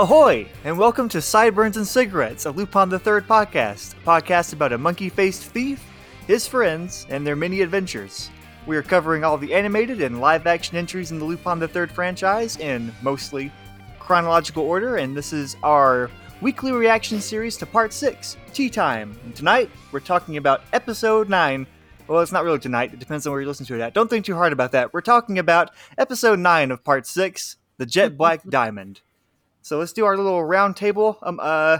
Ahoy, and welcome to Sideburns and Cigarettes, a Lupin the Third podcast, a podcast about a monkey-faced thief, his friends, and their many adventures. We are covering all the animated and live-action entries in the Lupin the Third franchise in mostly chronological order, and this is our weekly reaction series to Part 6, Tea Time. And tonight, we're talking about Episode 9. Well, it's not really tonight, it depends on where you listen to it at. Don't think too hard about that. We're talking about Episode 9 of Part 6, The Jet Black Diamond. So let's do our little round table. Um, uh,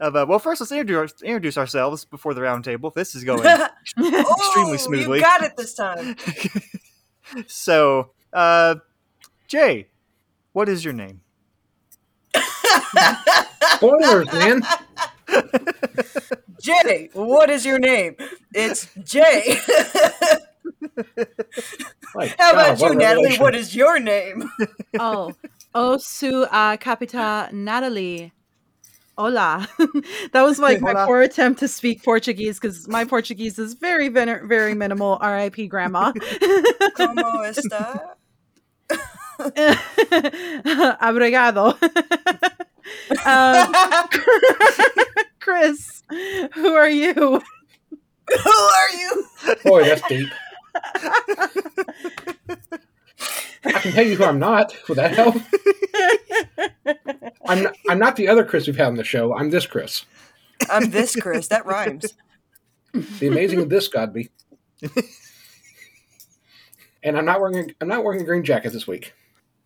of uh, well, first let's introduce, introduce ourselves before the round table. This is going extremely Oh, smoothly. You got it this time. so, uh, Jay, what is your name? Spoilers, man. Jay, what is your name? It's Jay. Like, How God, about you, what a Natalie? revelation. What is your name? Oh, oh, su uh, capita Natalie. Hola. that was like my Hola. poor attempt to speak Portuguese because my Portuguese is very, very, very minimal. R.I.P. Grandma. Como está? Obrigado. um, Chris, who are you? Who are you? Boy, that's deep. I can tell you who I'm not. Would that help? I'm not, I'm not the other Chris we've had on the show. I'm this Chris, I'm this Chris. That rhymes. the amazing this Godby. And I'm not wearing a, I'm not wearing a green jacket this week.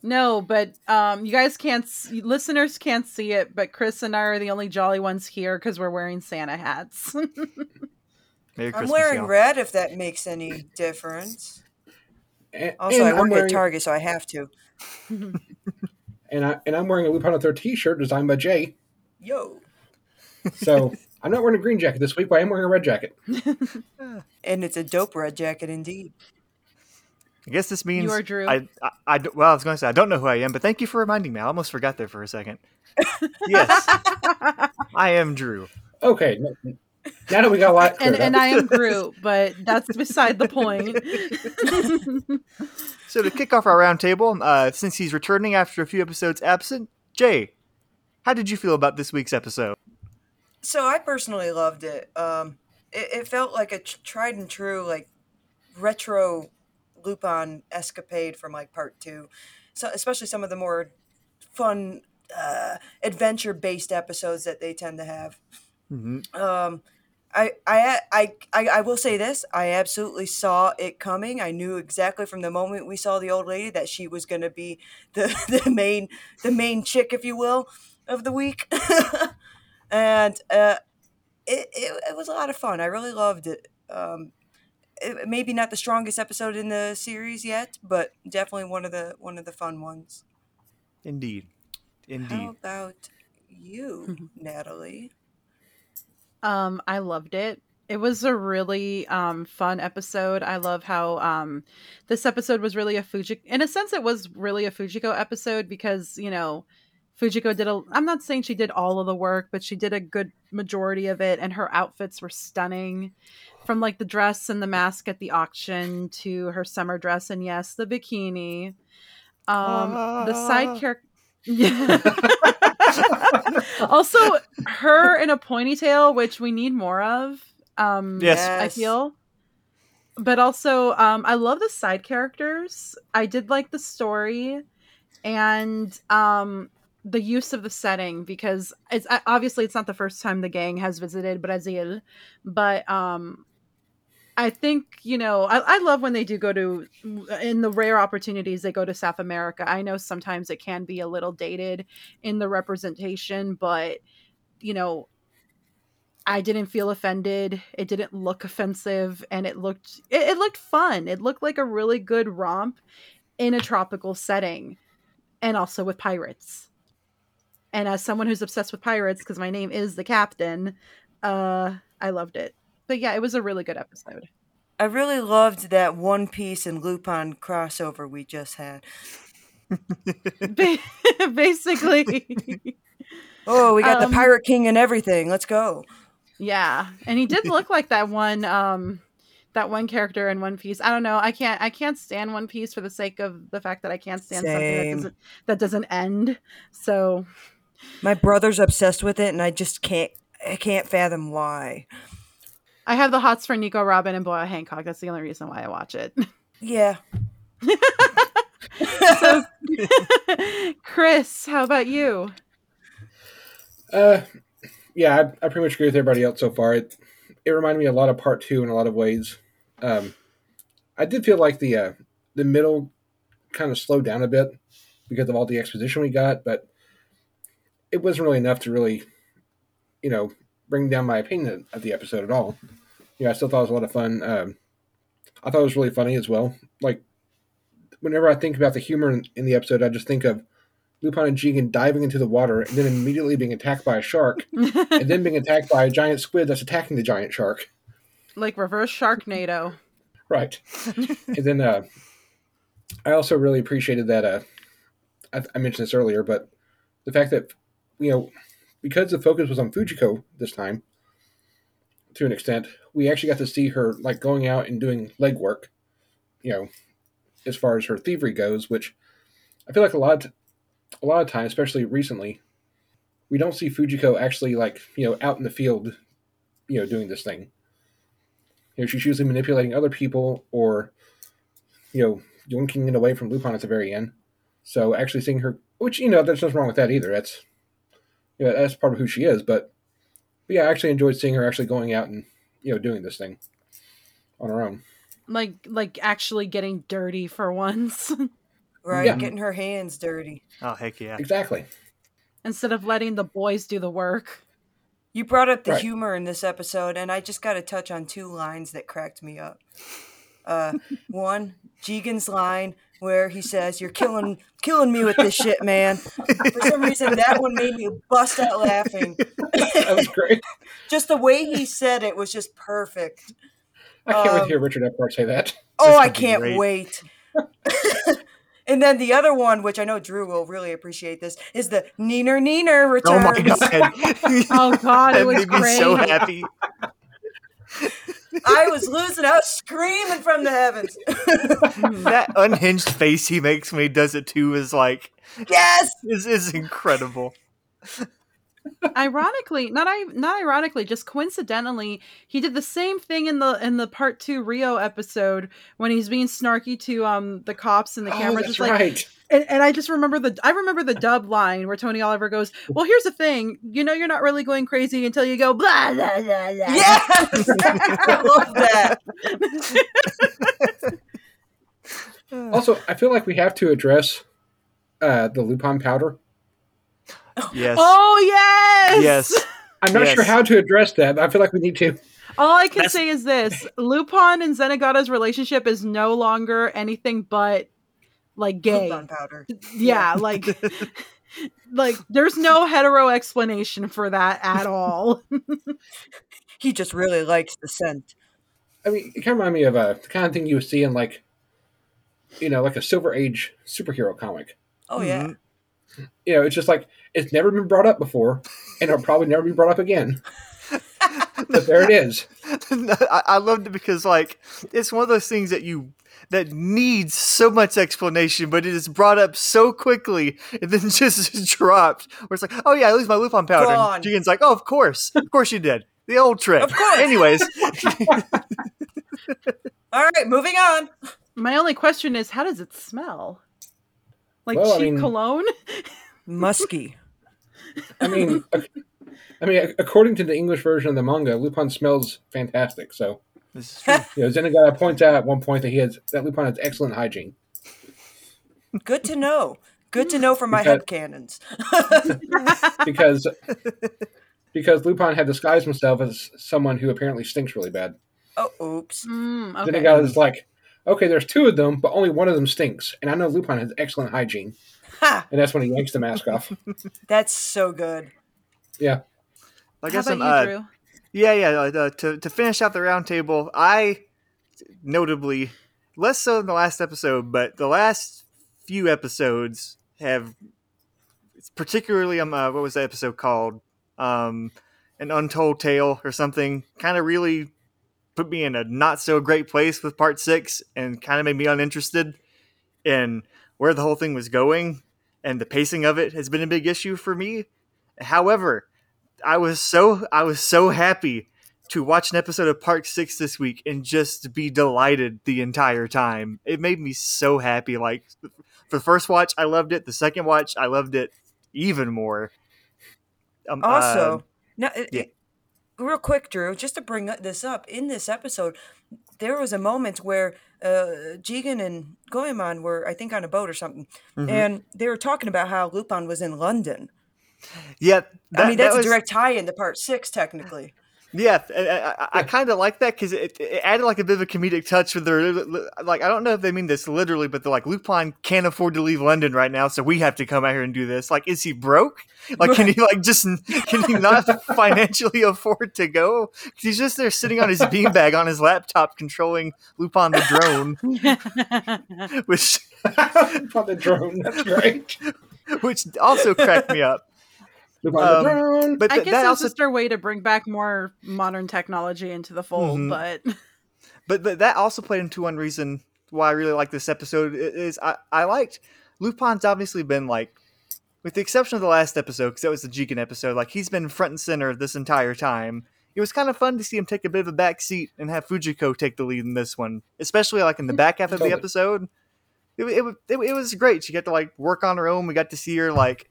No, but um, you guys can't, listeners can't see it, but Chris and I are the only jolly ones here because we're wearing Santa hats. Merry I'm wearing y'all. red if that makes any difference. And, Also, and I work wearing, at Target, so I have to. and I and I'm wearing a Lupin the Third T-shirt designed by Jay. Yo. So I'm not wearing a green jacket this week, but I am wearing a red jacket. And it's a dope red jacket indeed. I guess this means you are Drew. I I well, I was going to say I don't know who I am, but thank you for reminding me. I almost forgot there for a second. yes, I am Drew. Okay, n- now that we got a lot. and and. I am Groot, but that's beside the point. So to kick off our roundtable, uh, since he's returning after a few episodes absent, Jay, how did you feel about this week's episode? So I personally loved it. Um, it, it felt like a tried and true, like retro Lupin escapade from like part two. So especially some of the more fun uh, adventure based episodes that they tend to have. hmm Um, I, I, I, I, I will say this: I absolutely saw it coming. I knew exactly from the moment we saw the old lady that she was going to be the, the main, the main chick, if you will, of the week. and uh, it, it, it was a lot of fun. I really loved it. Um, it, maybe not the strongest episode in the series yet, but definitely one of the one of the fun ones. Indeed, indeed. How about you, Natalie? Um, I loved it. It was a really um fun episode. I love how um this episode was really a Fuji in a sense it was really a Fujiko episode because, you know, Fujiko did a I'm not saying she did all of the work, but she did a good majority of it and her outfits were stunning. From like the dress and the mask at the auction to her summer dress and yes, the bikini. Um the Ah. side character yeah. also, her in a ponytail, which we need more of. Um, Yes. I feel. But also, um, I love the side characters. I did like the story, and um, the use of the setting because it's obviously it's not the first time the gang has visited Brazil, but um, I think you know I, I love when they do go to in the rare opportunities they go to South America. I know sometimes it can be a little dated in the representation, but you know I didn't feel offended. It didn't look offensive, and it looked it, it looked fun. It looked like a really good romp in a tropical setting, and also with pirates. And as someone who's obsessed with pirates, because my name is the captain, uh, I loved it. But yeah, it was a really good episode. I really loved that One Piece and Lupin crossover we just had. Basically, Oh, we got Um, the Pirate King and everything. Let's go. yeah. And he did look like that one um that one character in One Piece. I don't know. I can't I can't stand One Piece for the sake of the fact that I can't stand something that doesn't that doesn't end. So My brother's obsessed with it, and I just can't. I can't fathom why. I have the hots for Nico Robin and Boa Hancock. That's the only reason why I watch it. Yeah. so, Chris, how about you? Uh, yeah, I, I pretty much agree with everybody else so far. It it reminded me a lot of part two in a lot of ways. Um, I did feel like the uh, the middle kind of slowed down a bit because of all the exposition we got, but it wasn't really enough to really, you know, bring down my opinion of the episode at all. Yeah, I still thought it was a lot of fun. Um, I thought it was really funny as well. Like, whenever I think about the humor in, in the episode, I just think of Lupin and Jigen diving into the water and then immediately being attacked by a shark and then being attacked by a giant squid that's attacking the giant shark. like reverse Sharknado. Right. and then uh, I also really appreciated that. Uh, I, I mentioned this earlier, but the fact that, you know, because the focus was on Fujiko this time, to an extent, we actually got to see her like going out and doing legwork, you know, as far as her thievery goes, which I feel like a lot, a lot of times, especially recently, we don't see Fujiko actually like you know out in the field, you know, doing this thing. You know, she's usually manipulating other people or, you know, yoinking it away from Lupin at the very end. So actually seeing her, which you know, there's nothing wrong with that either. That's, you know, that's part of who she is. But, but yeah, I actually enjoyed seeing her actually going out and you know doing this thing on her own. Like like actually getting dirty for once. Right. Yeah. Getting her hands dirty. Oh heck yeah! Exactly. Instead of letting the boys do the work. You brought up the Right. humor in this episode, and I just got to touch on two lines that cracked me up. Uh, one, Jigen's line where he says, "You're killing killing me with this shit, man." For some reason, that one made me bust out laughing. That was great. just the way he said it was just perfect. I can't wait Um, to hear Richard Epcar say that. Oh, I can't great. wait. and then the other one, which I know Drew will really appreciate this, is the Neener Neener Oh my god! Oh god, it that was made me great. so happy. I was losing. I was screaming from the heavens. that unhinged face he makes when he does it too is like yes. is is incredible. Ironically not i not ironically just coincidentally he did the same thing in the in the part two rio episode when he's being snarky to um the cops and the oh, cameras that's it's like right. and, and i just remember the i remember the dub line where tony oliver goes well here's the thing you know you're not really going crazy until you go blah blah blah, blah. Yes. I love that. Also, I feel like we have to address uh, the Lupin powder. Yes. oh yes Yes. I'm not Yes. sure how to address that. I feel like we need to. all i can That's- say is this lupin and zenigata's relationship is no longer anything but like gay powder. yeah like like there's no hetero explanation for that at all He just really likes the scent. I mean, it kind of reminded me of uh, the kind of thing you would see in like, you know, like a Silver Age superhero comic. Oh yeah. You know, it's just like it's never been brought up before, and it'll probably never be brought up again. but there it is. I, I loved it because like it's one of those things that you that needs so much explanation, but it is brought up so quickly and then just dropped. Where it's like, oh yeah, I lose my Lupin powder. Gone. And Jigen's like, oh, of course, of course you did. The old trick. Of course. Anyways, All right, moving on. my only question is how does it smell like Well, I cheap mean- cologne Musky. I mean, I mean, according to the English version of the manga, Lupin smells fantastic. So, this is true. you know, Zenigata points out at one point that he has that Lupin has excellent hygiene. Good to know. Good to know for my Because- head canons. because because Lupin had disguised himself as someone who apparently stinks really bad. oh, oops. mm, Then okay. the guy was like, "Okay, there's two of them, but only one of them stinks." And I know Lupin has excellent hygiene, Ha! and that's when he yanks the mask off. That's so good. Yeah, I how guess about I'm, you uh, drew Yeah, yeah. Uh, to to finish out the roundtable, I notably less so in the last episode, but the last few episodes have, particularly um, uh, what was that episode called? Um, an untold tale or something. Kind of really put me in a not so great place with part six, and kind of made me uninterested in where the whole thing was going. And the pacing of it has been a big issue for me. However, I was so I was so happy to watch an episode of Part Six this week and just be delighted the entire time. It made me so happy. Like for the first watch, I loved it. The second watch, I loved it even more. Um, Also, uh, no, it- yeah. Real quick, Drew, just to bring this up in this episode, there was a moment where uh, Jigen and Goemon were, I think, on a boat or something, mhm. and they were talking about how Lupin was in London. yeah, that, I mean, that that's was- a direct tie-in to part six, technically. Yeah, I, I, I kind of like that because it, it added like a bit of a comedic touch with their like. I don't know if they mean this literally, but they're like Lupin can't afford to leave London right now, so we have to come out here and do this. Like, is he broke? Like, can he like just can he not financially afford to go? he's just there sitting on his beanbag on his laptop, controlling Lupin the drone, which on the drone. That's right. which also cracked me up. Look on Um, the drone. But I guess that it also just their way to bring back more modern technology into the fold, Mhm. but But, but that also played into one reason why I really like this episode is I, I liked Lupin's obviously been like with the exception of the last episode because that was the Jigen episode like he's been front and center this entire time. It was kind of fun to see him take a bit of a back seat and have Fujiko take the lead in this one, especially like in the back half of the episode. It, it, it, it was great. She got to like work on her own. We got to see her like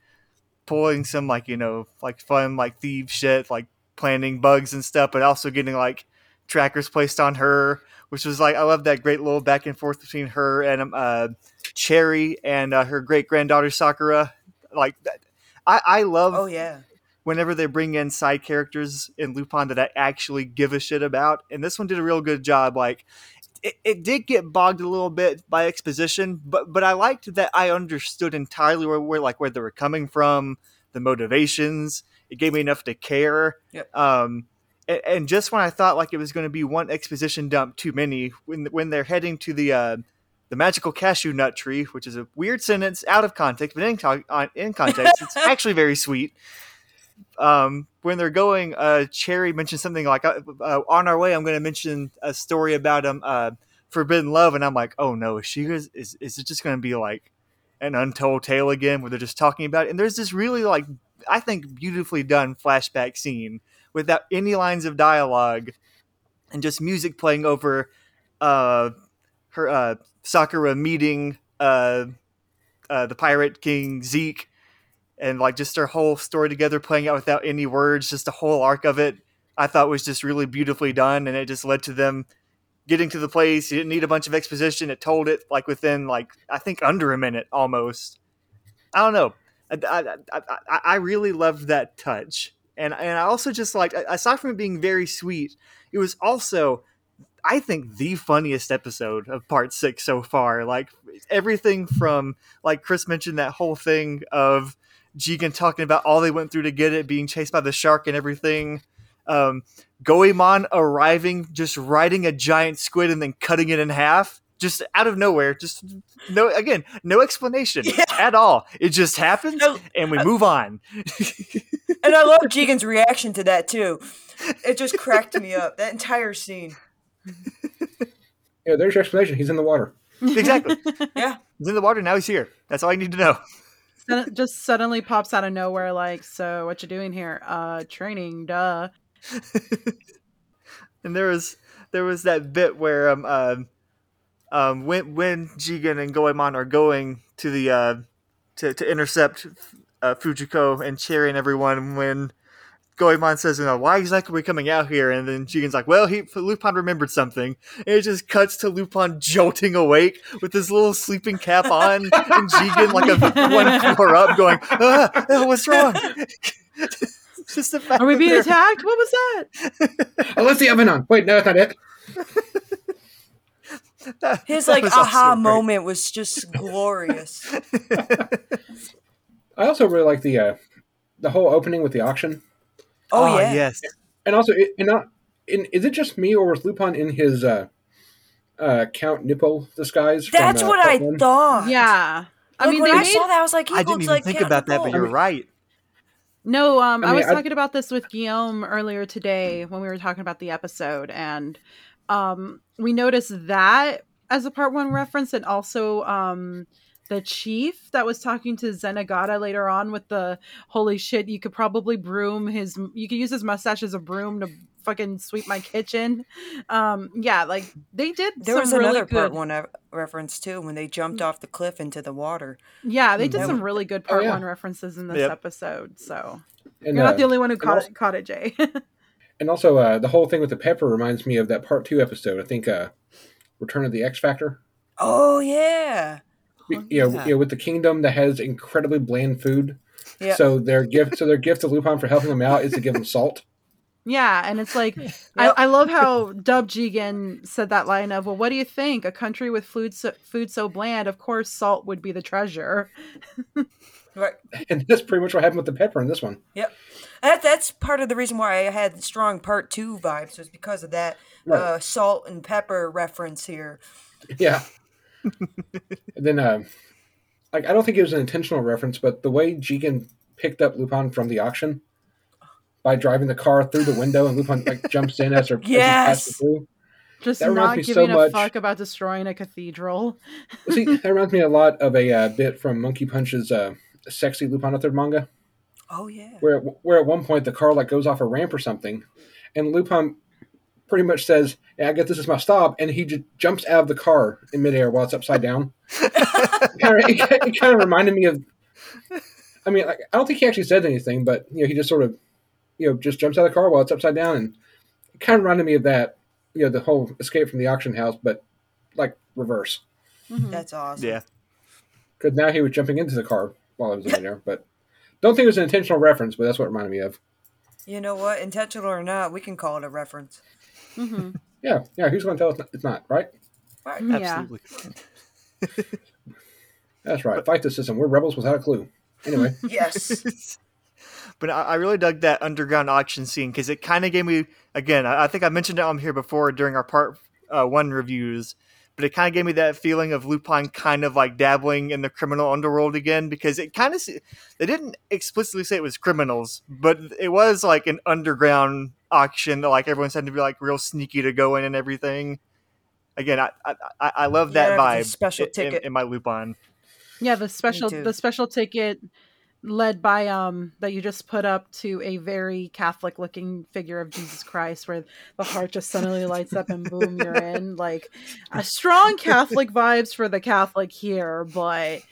pulling some like you know like fun like thief shit like planting bugs and stuff, but also getting like trackers placed on her, which was like I love that great little back and forth between her and um, uh, Cherry and uh, her great granddaughter Sakura. Like that, I I love Oh yeah, whenever they bring in side characters in Lupin that I actually give a shit about, and this one did a real good job. Like it, it did get bogged a little bit by exposition, but but I liked that I understood entirely where, where like where they were coming from, the motivations. It gave me enough to care. Yep. Um, and, and just when I thought like it was going to be one exposition dump too many, when when they're heading to the uh, the magical cashew nut tree, which is a weird sentence out of context, but in, co- in context, it's actually very sweet. Um, when they're going, uh, Cherry mentioned something like, uh, uh, "On our way, I'm going to mention a story about um, uh, forbidden love," and I'm like, "Oh no, is she is is, it just going to be like an untold tale again, where they're just talking about it?" And there's this really like, I think, beautifully done flashback scene without any lines of dialogue, and just music playing over, uh, her uh, Sakura meeting uh, uh, the pirate king Zeke, and like just their whole story together playing out without any words, just the whole arc of it. I thought was just really beautifully done, and it just led to them getting to the place. You didn't need a bunch of exposition; it told it like within like I think under a minute almost. I don't know. I, I, I, I- really loved that touch, and and I also just like aside from it being very sweet, it was also I think the funniest episode of part six so far. Like everything from like Chris mentioned that whole thing of Jigen talking about all they went through to get it, being chased by the shark and everything. Um, Goemon arriving, just riding a giant squid and then cutting it in half, just out of nowhere. Just no, again, no explanation Yeah. at all. It just happens, No, and we move on. and I love Jigen's reaction to that too. It just cracked me up. That entire scene. Yeah, there's your explanation. He's in the water. exactly. Yeah. He's in the water now. He's here. That's all you need to know. Just suddenly pops out of nowhere like, so what you doing here? Uh, training, duh. and there was there was that bit where um um, um when when Jigen and Goemon are going to the uh to, to intercept uh, Fujiko and Cherry and everyone when Goemon says, you know, why exactly are we coming out here? And then Jigen's like, well, he Lupin remembered something. And it just cuts to Lupin jolting awake with his little sleeping cap on, and Jigen like a one floor up, going, ah, what's wrong? just the fact Are we being they're- attacked? What was that? Oh, let's the oven on. Wait, no, that's not it. that- His that like aha great. moment was just glorious. I also really like the uh, the whole opening with the auction, Oh, yeah. yes. and also, and not, in, is it just me or was Lupin in his uh, uh, Count Nippo disguise? from, That's uh, what part I one? thought. Yeah. I Like, mean, when they I made saw that, I was like, he I didn't even like think Count about that, but you're right. No, um, I I, was I- talking about this with Guillaume earlier today when we were talking about the episode, and um, we noticed that as a part one reference, and also um, the chief that was talking to Zenigata later on with the holy shit, you could probably broom his you could use his mustache as a broom to fucking sweep my kitchen. Um yeah, like they did There some was really another good part one reference too when they jumped off the cliff into the water. Yeah, they did That some was- really good Oh, part yeah. one references in this Yep. episode. So And, you're not uh, the only one who caught also- it, caught it, Jay. and also uh, the whole thing with the pepper reminds me of that part two episode. I think uh, Return of the X Factor. Oh yeah, You- Oh, you, know, yeah. you know, with the kingdom that has incredibly bland food. yeah. So their gift, so their gift to Lupin for helping them out is to give them salt. yeah, and it's like Yep. I, I love how Dub Jigen said that line of, "Well, what do you think? A country with food so, food so bland, of course, salt would be the treasure." right. And that's pretty much what happened with the pepper in this one. That, that's part of the reason why I had strong part two vibes was because of that Right. uh, salt and pepper reference here. Yeah. And then, uh, like, I don't think it was an intentional reference, but the way Jigen picked up Lupin from the auction by driving the car through the window and Lupin like jumps in as her as he Yes! passes through. Just That reminds not me so giving a much- fuck about destroying a cathedral. See, that reminds me a lot of a uh, bit from Monkey Punch's uh, "Sexy Lupin the Third manga." Oh yeah. where where at one point the car like goes off a ramp or something, and Lupin pretty much says, "Yeah, I guess this is my stop," and he just jumps out of the car in midair while it's upside down. kind of, it, it kind of reminded me of. I mean, like, I don't think he actually said anything, but you know, he just sort of, you know, just jumps out of the car while it's upside down, and it kind of reminded me of that. You know, the whole escape from the auction house, but like reverse. Mhm. That's awesome. Yeah. Because now he was jumping into the car while it was in midair, but don't think it was an intentional reference, but that's what it reminded me of. You know what? Intentional or not, we can call it a reference. Mhm. Yeah, yeah. Who's going to tell us it's not right? Right. Yeah. Absolutely. That's right. Fight the system. We're rebels without a clue. Anyway, Yes. but I, I really dug that underground auction scene because it kind of gave me again. I, I think I mentioned it on here before during our part uh, one reviews, but it kind of gave me that feeling of Lupin kind of like dabbling in the criminal underworld again because it kind of they didn't explicitly say it was criminals, but it was like an underground auction. Like everyone's had to be like real sneaky to go in and everything. Again, I I, I- I love that Yeah, vibe. special in- in- ticket. in my Lupin. Yeah, the special the special ticket led by um that you just put up to a very Catholic looking figure of Jesus Christ where the heart just suddenly lights up and boom you're in like a strong Catholic vibes for the Catholic here but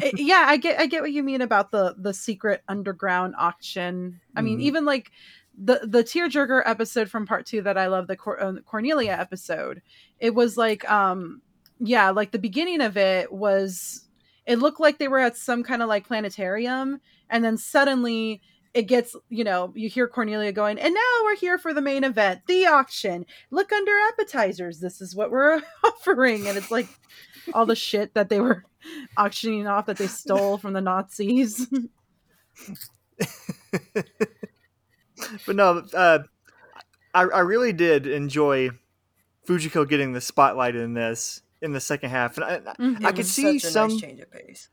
it- yeah I get I get what you mean about the the secret underground auction I mean Mhm. even like the the tearjerker episode from part 2 that I love the Cor- uh, Cornelia episode it was like um yeah like the beginning of it was it looked like they were at some kind of like planetarium and then suddenly it gets you know you hear cornelia going and now we're here for the main event the auction. Look under appetizers. This is what we're offering. And it's like all the shit that they were auctioning off that they stole from the nazis but no, uh, I, I really did enjoy Fujiko getting the spotlight in this in the second half, and I, Mhm. I could see such a some. nice change of pace.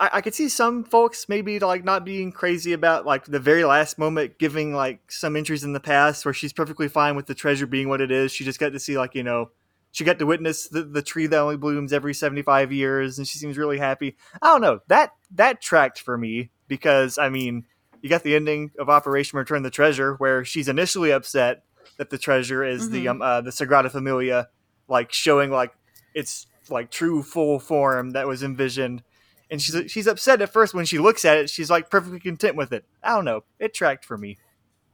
I, I could see some folks maybe like not being crazy about like the very last moment, giving like some entries in the past where she's perfectly fine with the treasure being what it is. She just got to see like you know. She got to witness the, the tree that only blooms every 75 years and she seems really happy. I don't know. That that tracked for me because I mean, you got the ending of Operation Return the Treasure, where she's initially upset that the treasure is the Mhm. um uh, the Sagrada Familia, like showing like its like true full form that was envisioned, and she's she's upset at first when she looks at it. She's like perfectly content with it. I don't know. It tracked for me.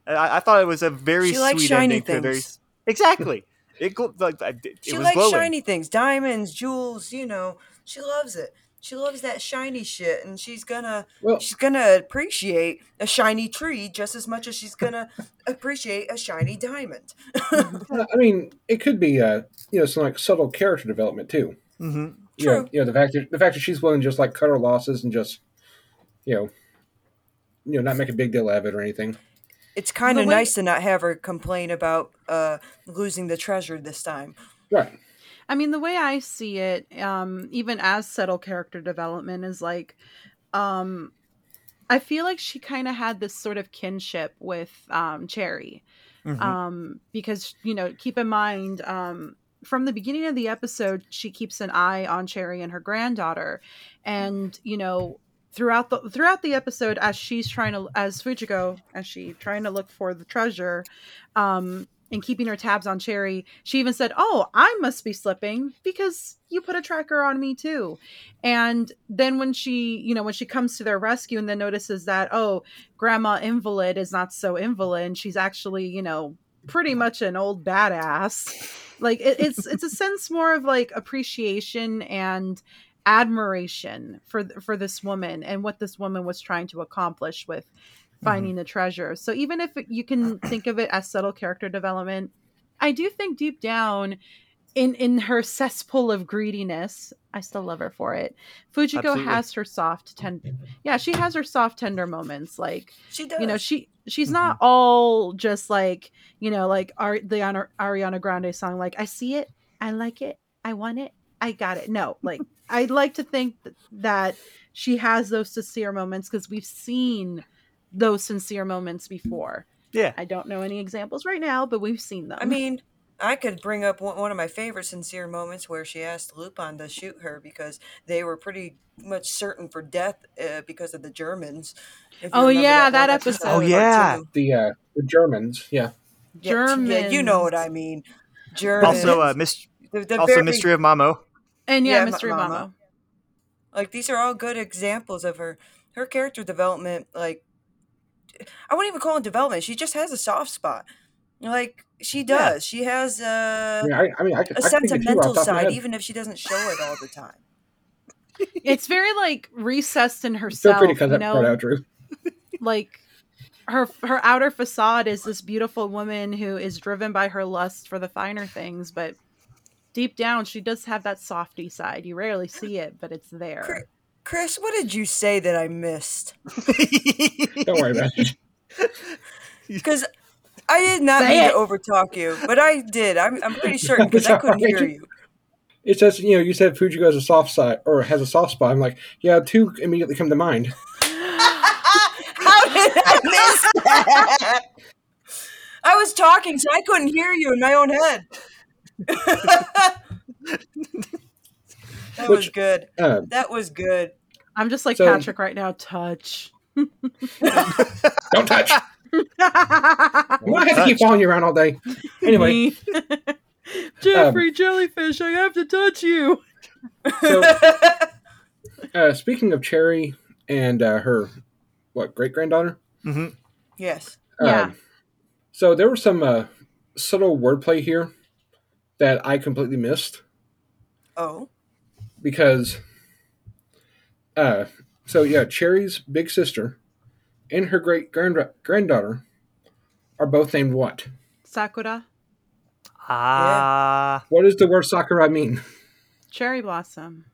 I, I thought it was a very She sweet shiny ending very things. exactly. It like it, She likes glowing. shiny things, diamonds, jewels. You know, she loves it. She loves that shiny shit, and she's gonna well, she's gonna appreciate a shiny tree just as much as she's gonna appreciate a shiny diamond. I mean, it could be uh, you know some like subtle character development too. hmm You know, you know the fact that the fact that she's willing to just like cut her losses and just you know you know not make a big deal out of it or anything. It's kind of nice to not have her complain about uh, losing the treasure this time. Right. I mean, the way I see it, um, even as subtle character development, is like, um, I feel like she kind of had this sort of kinship with um, Cherry, Mhm. um, because you know, keep in mind, um, from the beginning of the episode, she keeps an eye on Cherry and her granddaughter, and you know throughout the throughout the episode as she's trying to as Fujiko as she trying to look for the treasure um and keeping her tabs on Cherry she even said oh I must be slipping because you put a tracker on me too. And then when she you know when she comes to their rescue and then notices that oh grandma invalid is not so invalid and she's actually you know pretty much an old badass. Like it, it's it's a sense more of like appreciation and admiration for for this woman and what this woman was trying to accomplish with finding mm-hmm. the treasure. So even if you can think of it as subtle character development, I do think deep down in in her cesspool of greediness, I still love her for it. Fujiko Absolutely. has her soft tender Yeah, she has her soft tender moments like she does. You know, she she's mm-hmm. not all just like, you know, like Ari- the Ariana Grande song like I see it, I like it, I want it, I got it. No, like I'd like to think that she has those sincere moments because we've seen those sincere moments before. Yeah. I don't know any examples right now, but we've seen them. I mean, I could bring up one of my favorite sincere moments where she asked Lupin to shoot her because they were pretty much certain for death uh, because of the Germans. Oh yeah, that, that episode. Oh yeah, the uh, the Germans. Yeah, Germans. Yeah, you know what I mean. Germans. Also, uh, Miss. The, the also, very... Mystery of Mamo. And yeah, yeah Mystery Mama. Mama. Like these are all good examples of her her character development. Like I wouldn't even call it development. She just has a soft spot. Like she does. Yeah. She has a, I mean, I, I mean, I a sentimental side, even if she doesn't show it all the time. it's very like recessed in herself. Feel free to cut that know? part out, Drew. like her her outer facade is this beautiful woman who is driven by her lust for the finer things, but deep down she does have that softy side. You rarely see it, but it's there. Chris, what did you say that I missed? Don't worry about it. Because I did not say mean it. to overtalk you, but I did. I'm, I'm pretty certain because I couldn't hear you. It says, you know, you said Fujiko has a soft side or has a soft spot. I'm like, yeah, two immediately come to mind. How did I miss that? I was talking, so I couldn't hear you in my own head. That Which, was good. Uh, that was good. I'm just like so, Patrick right now. Touch. Don't touch. Why have to keep following you around all day? Anyway, Jeffrey um, Jellyfish, I have to touch you. So, uh, speaking of Cherry and uh, her, what great granddaughter? Mm-hmm. Yes. Uh, yeah. So there was some uh, subtle wordplay here that I completely missed. Oh. Because uh so yeah, Cherry's big sister and her great granddaughter are both named what? Sakura. Ah. Uh, what does the word Sakura mean? Cherry blossom.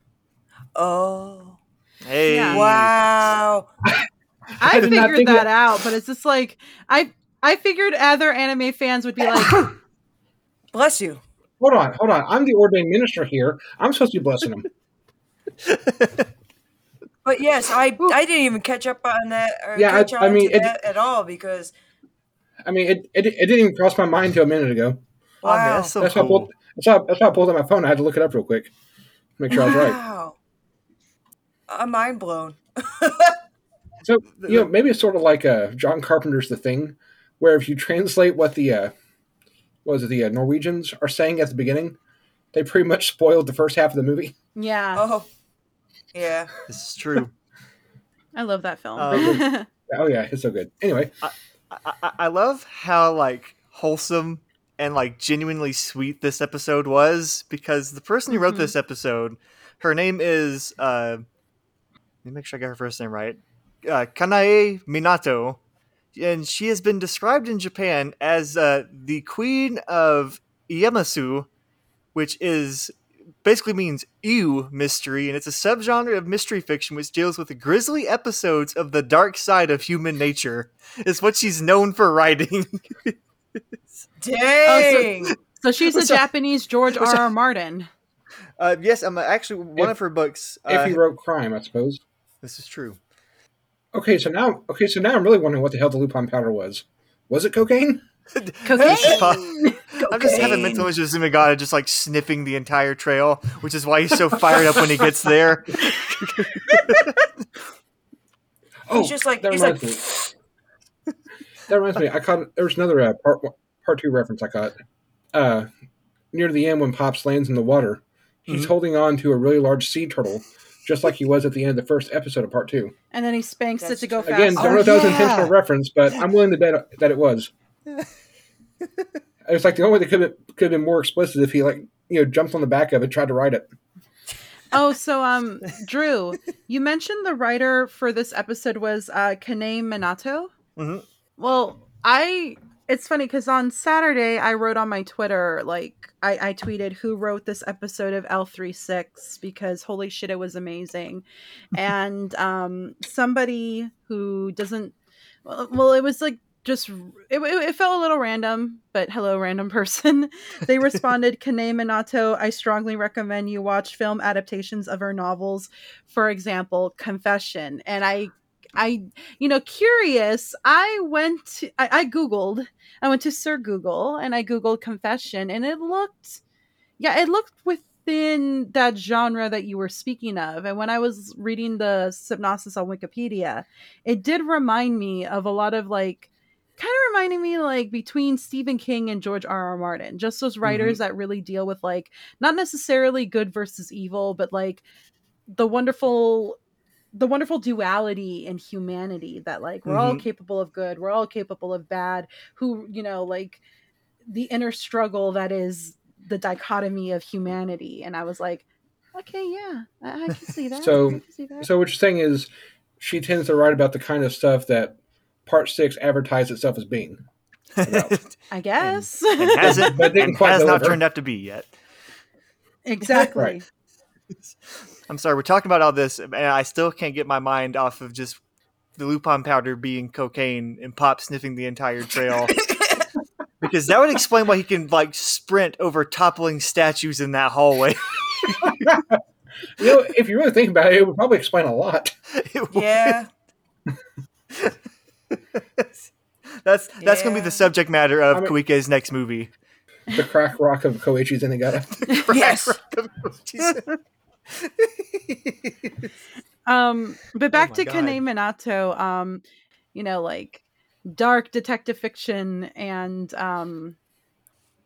Oh. Hey. Yeah. Wow. I, I figured that, that out, but it's just like I I figured other anime fans would be like Bless you hold on, hold on. I'm the ordained minister here. I'm supposed to be blessing them. But yes, I I didn't even catch up on that. yeah, I, I, mean it, at all because. I mean, it, it, it didn't even cross my mind until a minute ago. Wow, oh, that's so that's cool. Why I pulled, that's, why, that's why I pulled out my phone. I had to look it up real quick, make sure wow. I was right. Wow, I'm mind blown. so you know, maybe it's sort of like uh, John Carpenter's The Thing, where if you translate what the uh, was it the uh, Norwegians are saying at the beginning, they pretty much spoiled the first half of the movie. Yeah. Oh, yeah. This is true. I love that film. Um, oh yeah, it's so good. Anyway, I, I, I love how like wholesome and like genuinely sweet this episode was because the person who wrote mm-hmm. this episode, her name is uh, let me make sure I got her first name right. Uh, Kanae Minato, and she has been described in Japan as uh, the queen of Iyamisu, which is basically means ew mystery, and it's a subgenre of mystery fiction which deals with the grisly episodes of the dark side of human nature. Is what she's known for writing. Dang! Oh, so, so, she's a Japanese George R. R. Martin. Uh, yes, I'm actually one if, of her books. If uh, he wrote crime, I suppose. This is true. Okay, so now, okay, so now I'm really wondering what the hell the Lupin powder was. Was it cocaine? cocaine. Cocaine. I'm just having Cocaine. mental images of Zenigata just like sniffing the entire trail, which is why he's so fired up when he gets there. Oh, He's just like that he's like reminds me. That reminds me. I caught there was another uh, part part two reference I caught. Uh, near the end, when Pops lands in the water, he's Mhm. holding on to a really large sea turtle, just like he was at the end of the first episode of part two. And then he spanks That's it to go true. fast. Again, don't Oh, know if that was an yeah. intentional reference, but I'm willing to bet that it was. It's like the only way that could have could have been more explicit if he like you know jumped on the back of it, tried to ride it. Oh, so um, Drew, you mentioned the writer for this episode was uh, Kanae Minato. Mhm. Well, I it's funny because on Saturday I wrote on my Twitter like I, I tweeted who wrote this episode of L 36 because holy shit it was amazing, and um somebody who doesn't well, well it was like just it, it, felt a little random but hello random person. They responded kanae minato i strongly recommend you watch film adaptations of her novels. For example confession. And i i you know curious i went to, I, I googled i went to sir google and i googled confession and it looked yeah it looked within that genre that you were speaking of. And when i was reading the synopsis on wikipedia it did remind me of a lot of like kind of reminding me like between Stephen King and George R. R. Martin, just those writers that really deal with like not necessarily good versus evil, but like the wonderful the wonderful duality in humanity that like we're all Mhm. capable of good, we're all capable of bad, who, you know, like the inner struggle that is the dichotomy of humanity. And I was like, okay, yeah, I, I can see that. So- see that. So what you're saying is she tends to write about the kind of stuff that part six advertised itself as being. I guess. and hasn't But didn't quite has not turned out to be yet. exactly. Right. I'm sorry, we're talking about all this, and I still can't get my mind off of just the Lupin powder being cocaine and Pop sniffing the entire trail. because that would explain why he can like sprint over toppling statues in that hallway. You know, if you really think about it, it would probably explain a lot. It would- yeah. that's that's gonna be the subject matter of I mean- Koike's next movie. The crack rock of Koichi Zenigata. Yes. Um, but back my to God. Kanae Minato, um, you know, like dark detective fiction and um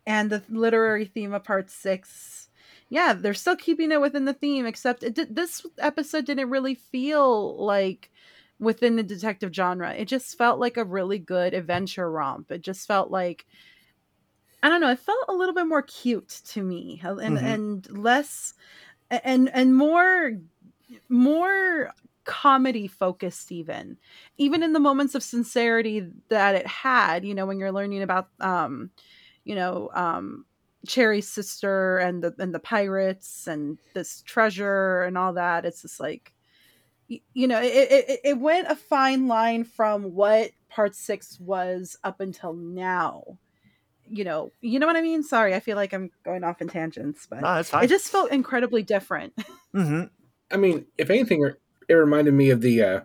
and the literary theme of part six. Yeah, they're still keeping it within the theme, except it did, this episode didn't really feel like within the detective genre. It just felt like a really good adventure romp. It just felt like I don't know, it felt a little bit more cute to me and Mhm. and less and and more more comedy focused even even in the moments of sincerity that it had you know when you're learning about um you know um cherry's sister and the and the pirates and this treasure and all that it's just like you know it, it it went a fine line from what part six was up until now. You know you know what i mean? Sorry i feel like i'm going off in tangents but no, it just felt incredibly different. Hmm I mean, if anything, it reminded me of the uh,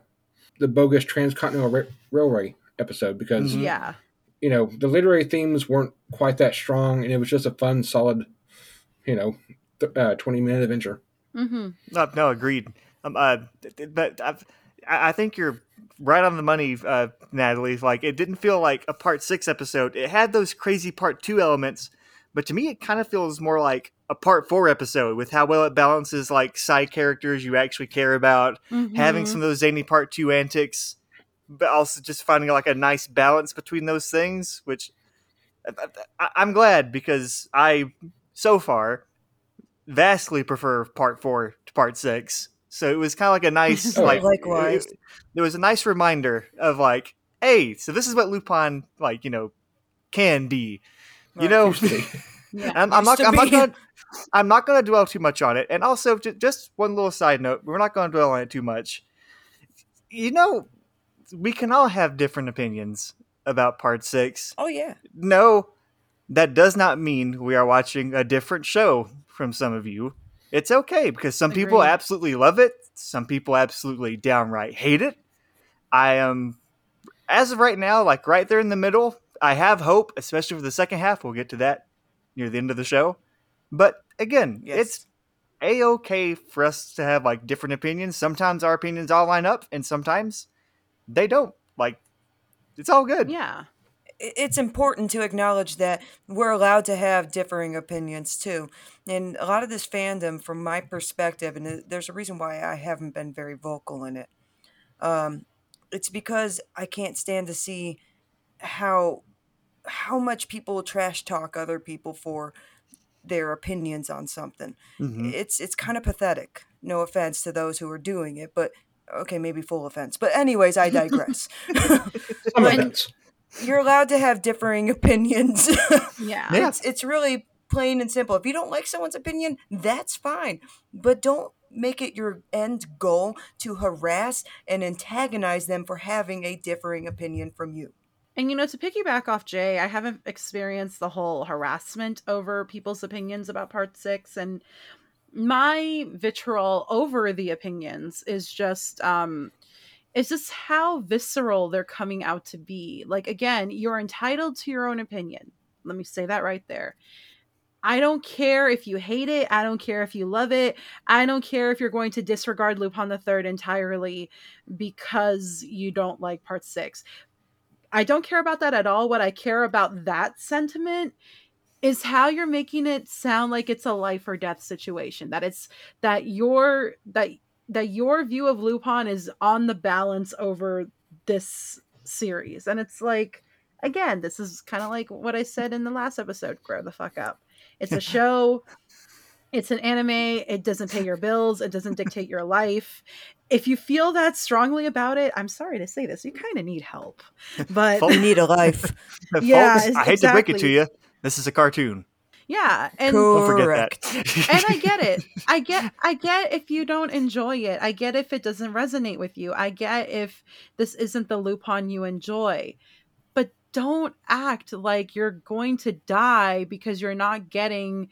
the bogus transcontinental Ra- railway episode because Mhm. yeah. you know the literary themes weren't quite that strong, and it was just a fun, solid, you know, th- uh, twenty minute adventure. Mm-hmm. No, no, agreed. Um, uh, but I've, I think you're right on the money, uh, Natalie. Like, it didn't feel like a part six episode. It had those crazy part two elements, but to me, it kind of feels more like a part four episode with how well it balances like side characters you actually care about, having Mm-hmm. some of those zany part two antics, but also just finding like a nice balance between those things. Which I, I, I'm glad because I so far vastly prefer part four to part six. So it was kind of like a nice Oh, like likewise. it- there was a nice reminder of like, hey, so this is what Lupin like you know can be. You know, Used to be. yeah I'm, I'm not. I'm not gonna. I'm not gonna dwell too much on it. And also, j- just one little side note: we're not gonna dwell on it too much. You know, we can all have different opinions about Part Six. Oh yeah. No, that does not mean we are watching a different show from some of you. It's okay because some people Agreed. absolutely love it. Some people absolutely downright hate it. I am, as of right now, like right there in the middle. I have hope, especially for the second half. We'll get to that near the end of the show. But again, Yes. it's a okay for us to have like different opinions. Sometimes our opinions all line up, and sometimes they don't. Like it's all good. Yeah. It's important to acknowledge that we're allowed to have differing opinions too. And a lot of this fandom, from my perspective, and there's a reason why I haven't been very vocal in it. Um, it's because I can't stand to see how how much people trash talk other people for their opinions on something. Mhm. It's it's kind of pathetic. No offense to those who are doing it, but okay, maybe full offense. But anyways, I digress. Some events. You're allowed to have differing opinions. Yeah. Yeah. It's it's really plain and simple. If you don't like someone's opinion, that's fine. But don't make it your end goal to harass and antagonize them for having a differing opinion from you. And you know, to piggyback off Jay, I haven't experienced the whole harassment over people's opinions about part six. And my vitriol over the opinions is just um it's just how visceral they're coming out to be. Like again, you're entitled to your own opinion. Let me say that right there. I don't care if you hate it. I don't care if you love it. I don't care if you're going to disregard Lupin the Third entirely because you don't like part six. I don't care about that at all. What I care about that sentiment is how you're making it sound like it's a life or death situation. That it's that your that that your view of Lupin is on the balance over this series. And it's like again, this is kind of like what I said in the last episode, grow the fuck up. It's a show. It's an anime. It doesn't pay your bills. It doesn't dictate your life. If you feel that strongly about it, I'm sorry to say this, you kind of need help. But You need a life. Yeah, Folks, I hate to break it to you. This is a cartoon. Yeah, and Don't forget Correct. that. and I get it. I get I get if you don't enjoy it. I get if it doesn't resonate with you. I get if this isn't the Lupin you enjoy. But don't act like you're going to die because you're not getting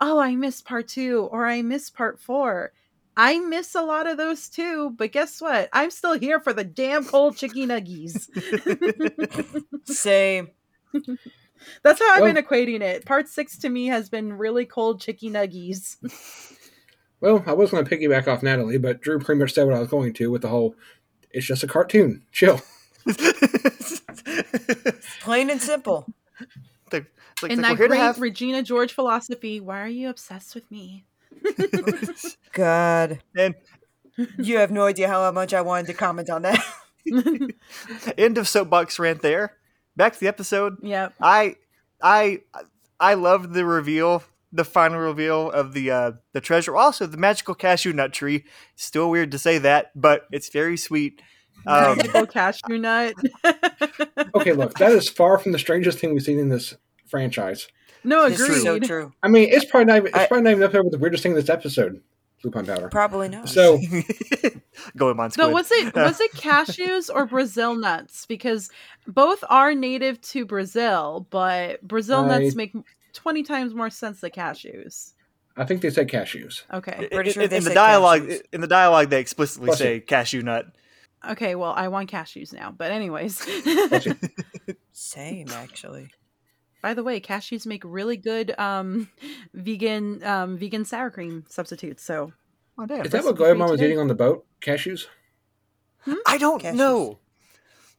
oh, I missed part 2 or I missed part 4. I miss a lot of those too, but guess what? I'm still here for the damn cold chicky nuggies. Same. That's how I've Well- been equating it. Part 6 to me has been really cold chicky nuggies. Well, I was going to piggyback off Natalie, but Drew pretty much said what I was going to with the whole it's just a cartoon. Chill. Plain and simple. Like- like, in like, that we're here to great have- Regina George philosophy, why are you obsessed with me? God. And You have no idea how much I wanted to comment on that. end of soapbox rant there. Back to the episode. Yeah. I I I loved the reveal, the final reveal of the uh the treasure. Also the magical cashew nut tree. Still weird to say that, but it's very sweet. Um, Magical cashew nut. Okay, look, that is far from the strangest thing we've seen in this franchise. no, It's agreed. so true. I mean, it's probably not even, it's I- probably not even up there with the weirdest thing in this episode, Lupin Powder. Probably not. So, going on squid. No, was it was it cashews or Brazil nuts? Because both are native to Brazil, but Brazil I- nuts make twenty times more sense than cashews. I think they said cashews. Okay. pretty in, sure in- they in the dialogue cashews. in the dialogue they explicitly Bless say you. cashew nut. Okay, well, I want cashews now. But anyways. Same, actually. By the way, cashews make really good um vegan um vegan sour cream substitutes. So Oh damn. Is that what for you Goemon was eating on the boat? Cashews? I don't Cashews. know.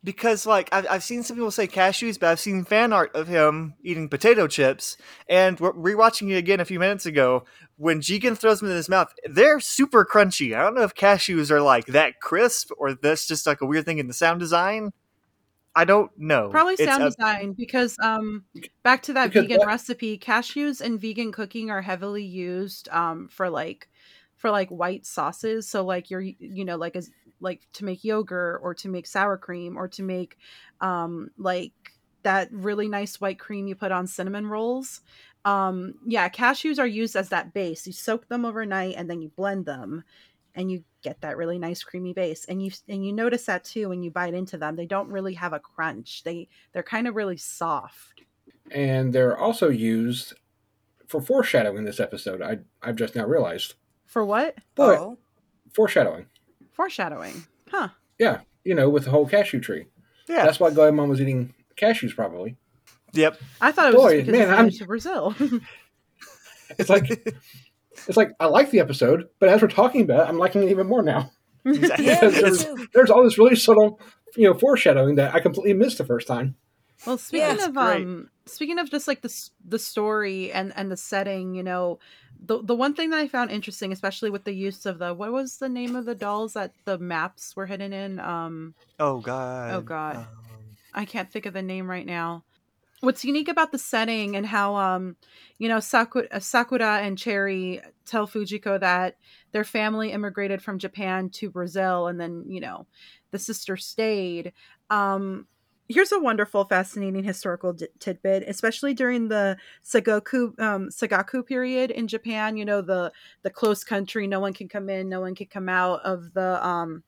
Because like I've, I've seen some people say cashews, but I've seen fan art of him eating potato chips. And we're rewatching it again a few minutes ago. When Jigen throws them in his mouth, they're super crunchy. I don't know if cashews are like that crisp or that's just like a weird thing in the sound design. I don't know. Probably It's sound a- design because um back to that Because vegan that- recipe, cashews and vegan cooking are heavily used um for like for like white sauces. So like you're you know like as like to make yogurt or to make sour cream or to make um like that really nice white cream you put on cinnamon rolls. Um yeah, cashews are used as that base. You soak them overnight and then you blend them and you get that really nice creamy base and you and you notice that too when you bite into them they don't really have a crunch they they're kind of really soft And they're also used for foreshadowing this episode. I, I've just now realized. for what But oh, foreshadowing. foreshadowing huh Yeah, you know, with the whole cashew tree. yeah. That's why Goemon was eating cashews, probably. Yep. I thought it was Boy, just because man, it's I'm- I'm... to Brazil. It's like it's like I like the episode, but as we're talking about it, I'm liking it even more now. Exactly. Yeah, there's, there's all this really subtle, you know, foreshadowing that I completely missed the first time. Well, speaking it's of um, speaking of just like the the story and and the setting, you know, the the one thing that I found interesting, especially with the use of the what was the name of the dolls that the maps were hidden in? Um, Oh god. Oh, God. Um, I can't think of the name right now. What's unique about the setting and how um, you know, Sakura, Sakura and Cherry tell Fujiko that their family immigrated from Japan to Brazil, and then you know, the sister stayed. Um, here's a wonderful, fascinating historical d- tidbit, especially during the Sakoku um, Sakoku period in Japan. You know, the the closed country, no one can come in, no one can come out of the um,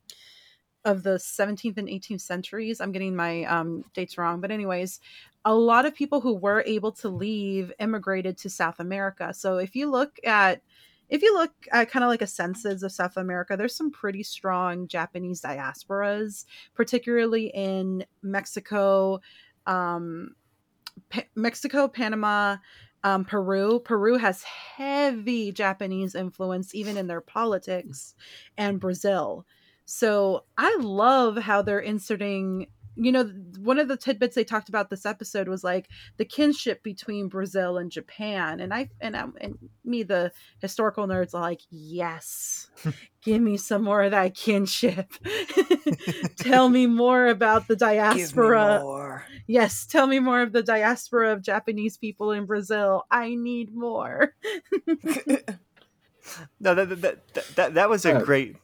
of the 17th and 18th centuries. I'm getting my um, dates wrong, but anyways, a lot of people who were able to leave immigrated to South America. So if you look at if you look at kind of like a census of South America, there's some pretty strong Japanese diasporas, particularly in Mexico, um, Pa- Mexico, Panama, um, Peru. Peru has heavy Japanese influence, even in their politics, and Brazil. So I love how they're inserting. You know, one of the tidbits they talked about this episode was like the kinship between Brazil and Japan, and I and I, and me, the historical nerds, are like, yes, give me some more of that kinship. Tell me more about the Give me diaspora. more. Yes, tell me more of the diaspora of Japanese people in Brazil. I need more. No, that that, that, that, that was a great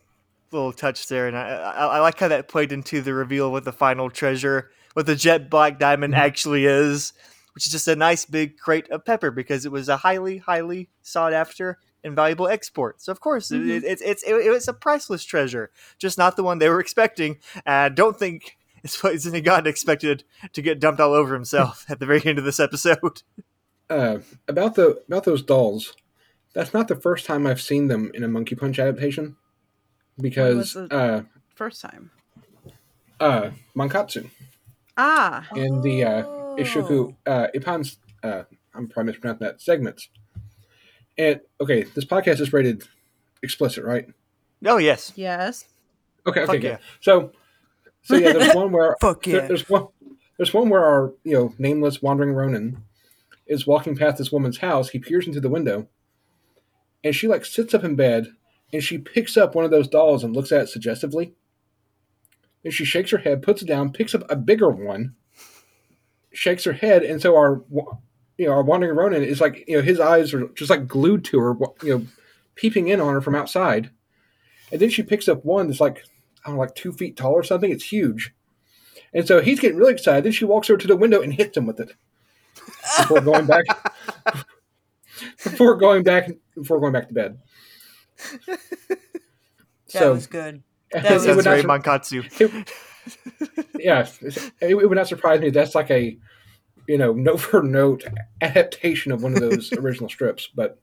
little touch there, and I, I I like how that played into the reveal with the final treasure, what the jet black diamond Mhm. actually is, which is just a nice big crate of pepper because it was a highly highly sought after and valuable export. So of course Mhm. it, it's it's it, it was a priceless treasure, just not the one they were expecting. And I don't think it's what God expected to get dumped all over himself at the very end of this episode. Uh, about the about those dolls, that's not the first time I've seen them in a Monkey Punch adaptation. Because was uh, First time. uh, Mankatsu Ah, in the uh, Oh. Ishuku uh, Ipan's uh, I'm probably mispronouncing that segments. And okay, this podcast is rated explicit, right? Oh yes, yes. Okay, okay, Fuck good. yeah. So, so yeah, there's one where Fuck there- yeah. there's one there's one where our you know nameless wandering Ronin is walking past this woman's house. He peers into the window, and she like sits up in bed and she picks up one of those dolls and looks at it suggestively. And she shakes her head, puts it down, picks up a bigger one, shakes her head, and so our you know our wandering Ronin is like you know his eyes are just like glued to her, you know, peeping in on her from outside. And then she picks up one that's like I don't know, like two feet tall or something. It's huge. And so he's getting really excited. Then she walks over to the window and hits him with it before going back. before going back, before going back to bed. That so was good. That was That's would not very sur- Mankatsu. yeah, it, it would not surprise me. That's like a you know note for note adaptation of one of those original strips. But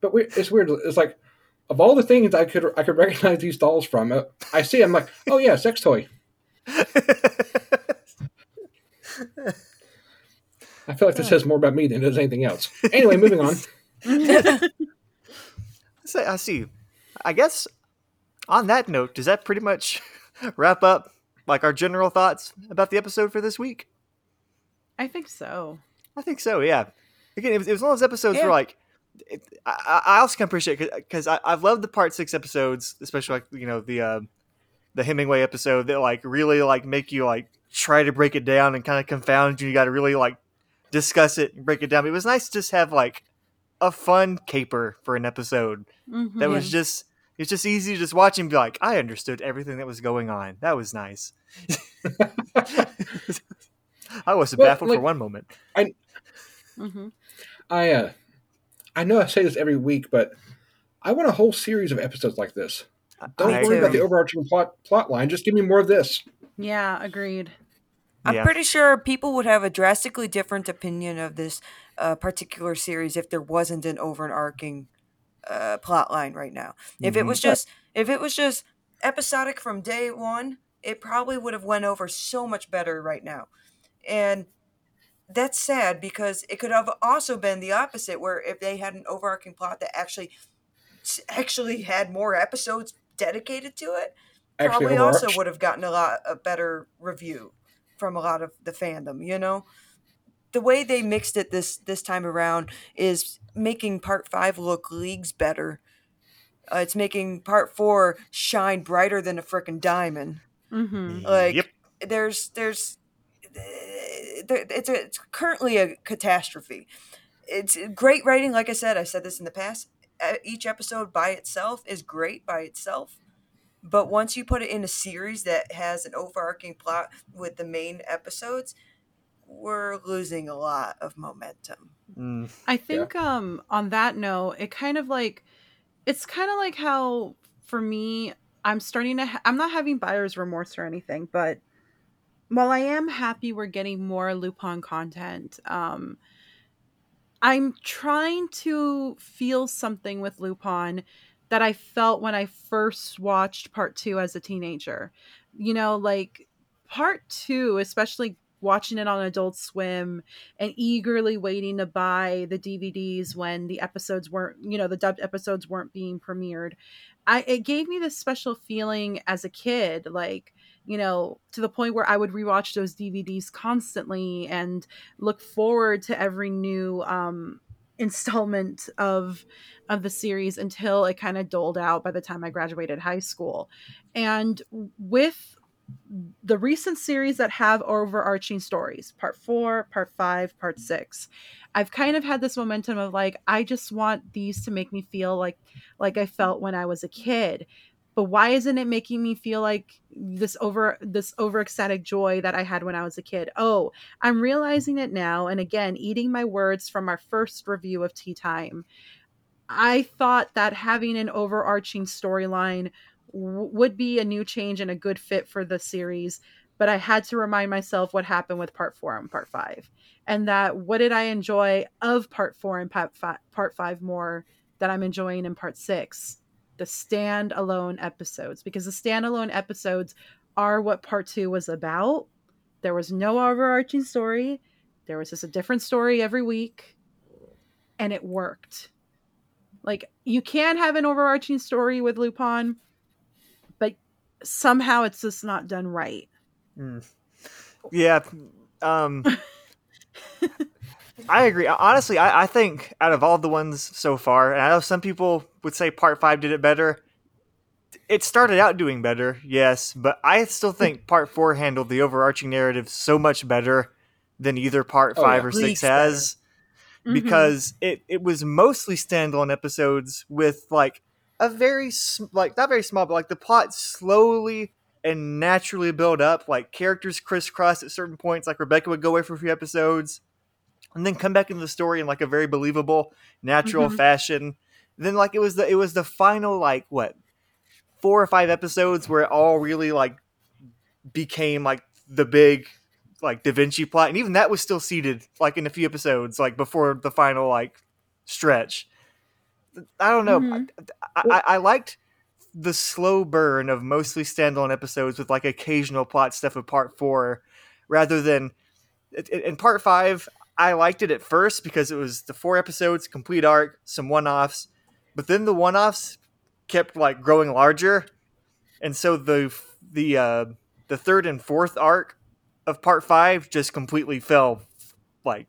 but we, it's weird. It's like of all the things I could I could recognize these dolls from, uh, I see. I'm like, oh yeah, sex toy. I feel like this says more about me than it does anything else. Anyway, moving on. I see. I guess on that note, does that pretty much wrap up like our general thoughts about the episode for this week? I think so. I think so. Yeah. Again, it was, it was one of those episodes Yeah. where like it, I, I also can appreciate because I've loved the part six episodes, especially like you know the uh, the Hemingway episode that like really like make you like try to break it down and kind of confound you. You got to really like discuss it and break it down. It was nice to just have like a fun caper for an episode Mhm. that was just it's just easy to just watch and be like i understood everything that was going on that was nice i wasn't Well, baffled like- for one moment Mhm. I uh, I know I say this every week, but I want a whole series of episodes like this. Don't I worry about the overarching plot plot line. Just give me more of this. Yeah, agreed. I'm Yeah. pretty sure people would have a drastically different opinion of this uh, particular series if there wasn't an overarching uh, plot line right now. If it Mhm. was just if it was just episodic from day one, it probably would have went over so much better right now. And that's sad because it could have also been the opposite where if they had an overarching plot that actually actually had more episodes dedicated to it Actually, probably also would have gotten a lot a better review from a lot of the fandom you know the way they mixed it this this time around is making part five look leagues better uh, it's making part four shine brighter than a freaking diamond Mm-hmm. like yep. there's there's it's a, it's currently a catastrophe it's great writing like i said i said this in the past Uh, each episode by itself is great by itself but once you put it in a series that has an overarching plot with the main episodes we're losing a lot of momentum Mm. I think um on that note, it kind of like it's kind of like how for me I'm starting to ha- I'm not having buyer's remorse or anything, but while I am happy we're getting more Lupin content, um I'm trying to feel something with Lupin that I felt when I first watched part 2 as a teenager. You know, like part 2, especially watching it on Adult Swim and eagerly waiting to buy the DVDs when the episodes weren't, you know, the dubbed episodes weren't being premiered. I it gave me this special feeling as a kid, like, you know, to the point where I would rewatch those DVDs constantly and look forward to every new um installment of of the series until it kind of doled out by the time I graduated high school. And with the recent series that have overarching stories part four part five part six. I've kind of had this momentum of like i just want these to make me feel like like i felt when i was a kid. But why isn't it making me feel like this over this over ecstatic joy that i had when i was a kid? Oh i'm realizing it now. And again eating my words from our first review of tea time. I thought that having an overarching storyline would be a new change and a good fit for the series but i had to remind myself what happened with part four and part five and that what did i enjoy of part four and part five, part five more that i'm enjoying in part six? The standalone episodes because the standalone episodes are what part two was about. There was no overarching story. There was just a different story every week and it worked. Like you can have an overarching story with lupin somehow it's just not done right Mm. Yeah. Um, I agree. Honestly, I, I think out of all the ones so far, and I know some people would say part five did it better. It started out doing better, yes, but I still think part four handled the overarching narrative so much better than either part Oh, five yeah. or six Leagues has Mhm. because it, it was mostly standalone episodes with like a very like not very small but like the plot slowly and naturally build up like characters crisscross at certain points like rebecca would go away for a few episodes and then come back into the story in like a very believable natural Mhm. fashion then like it was the it was the final like what four or five episodes where it all really like became like the big like Da Vinci plot, and even that was still seeded like in a few episodes, like before the final like stretch. I don't know. Mhm. I, I, I liked the slow burn of mostly standalone episodes with like occasional plot stuff of part four, rather than in- in part five. I liked it at first because it was the four episodes, complete arc, some one offs, but then the one offs kept like growing larger, and so the the uh, the third and fourth arc of part five just completely fell like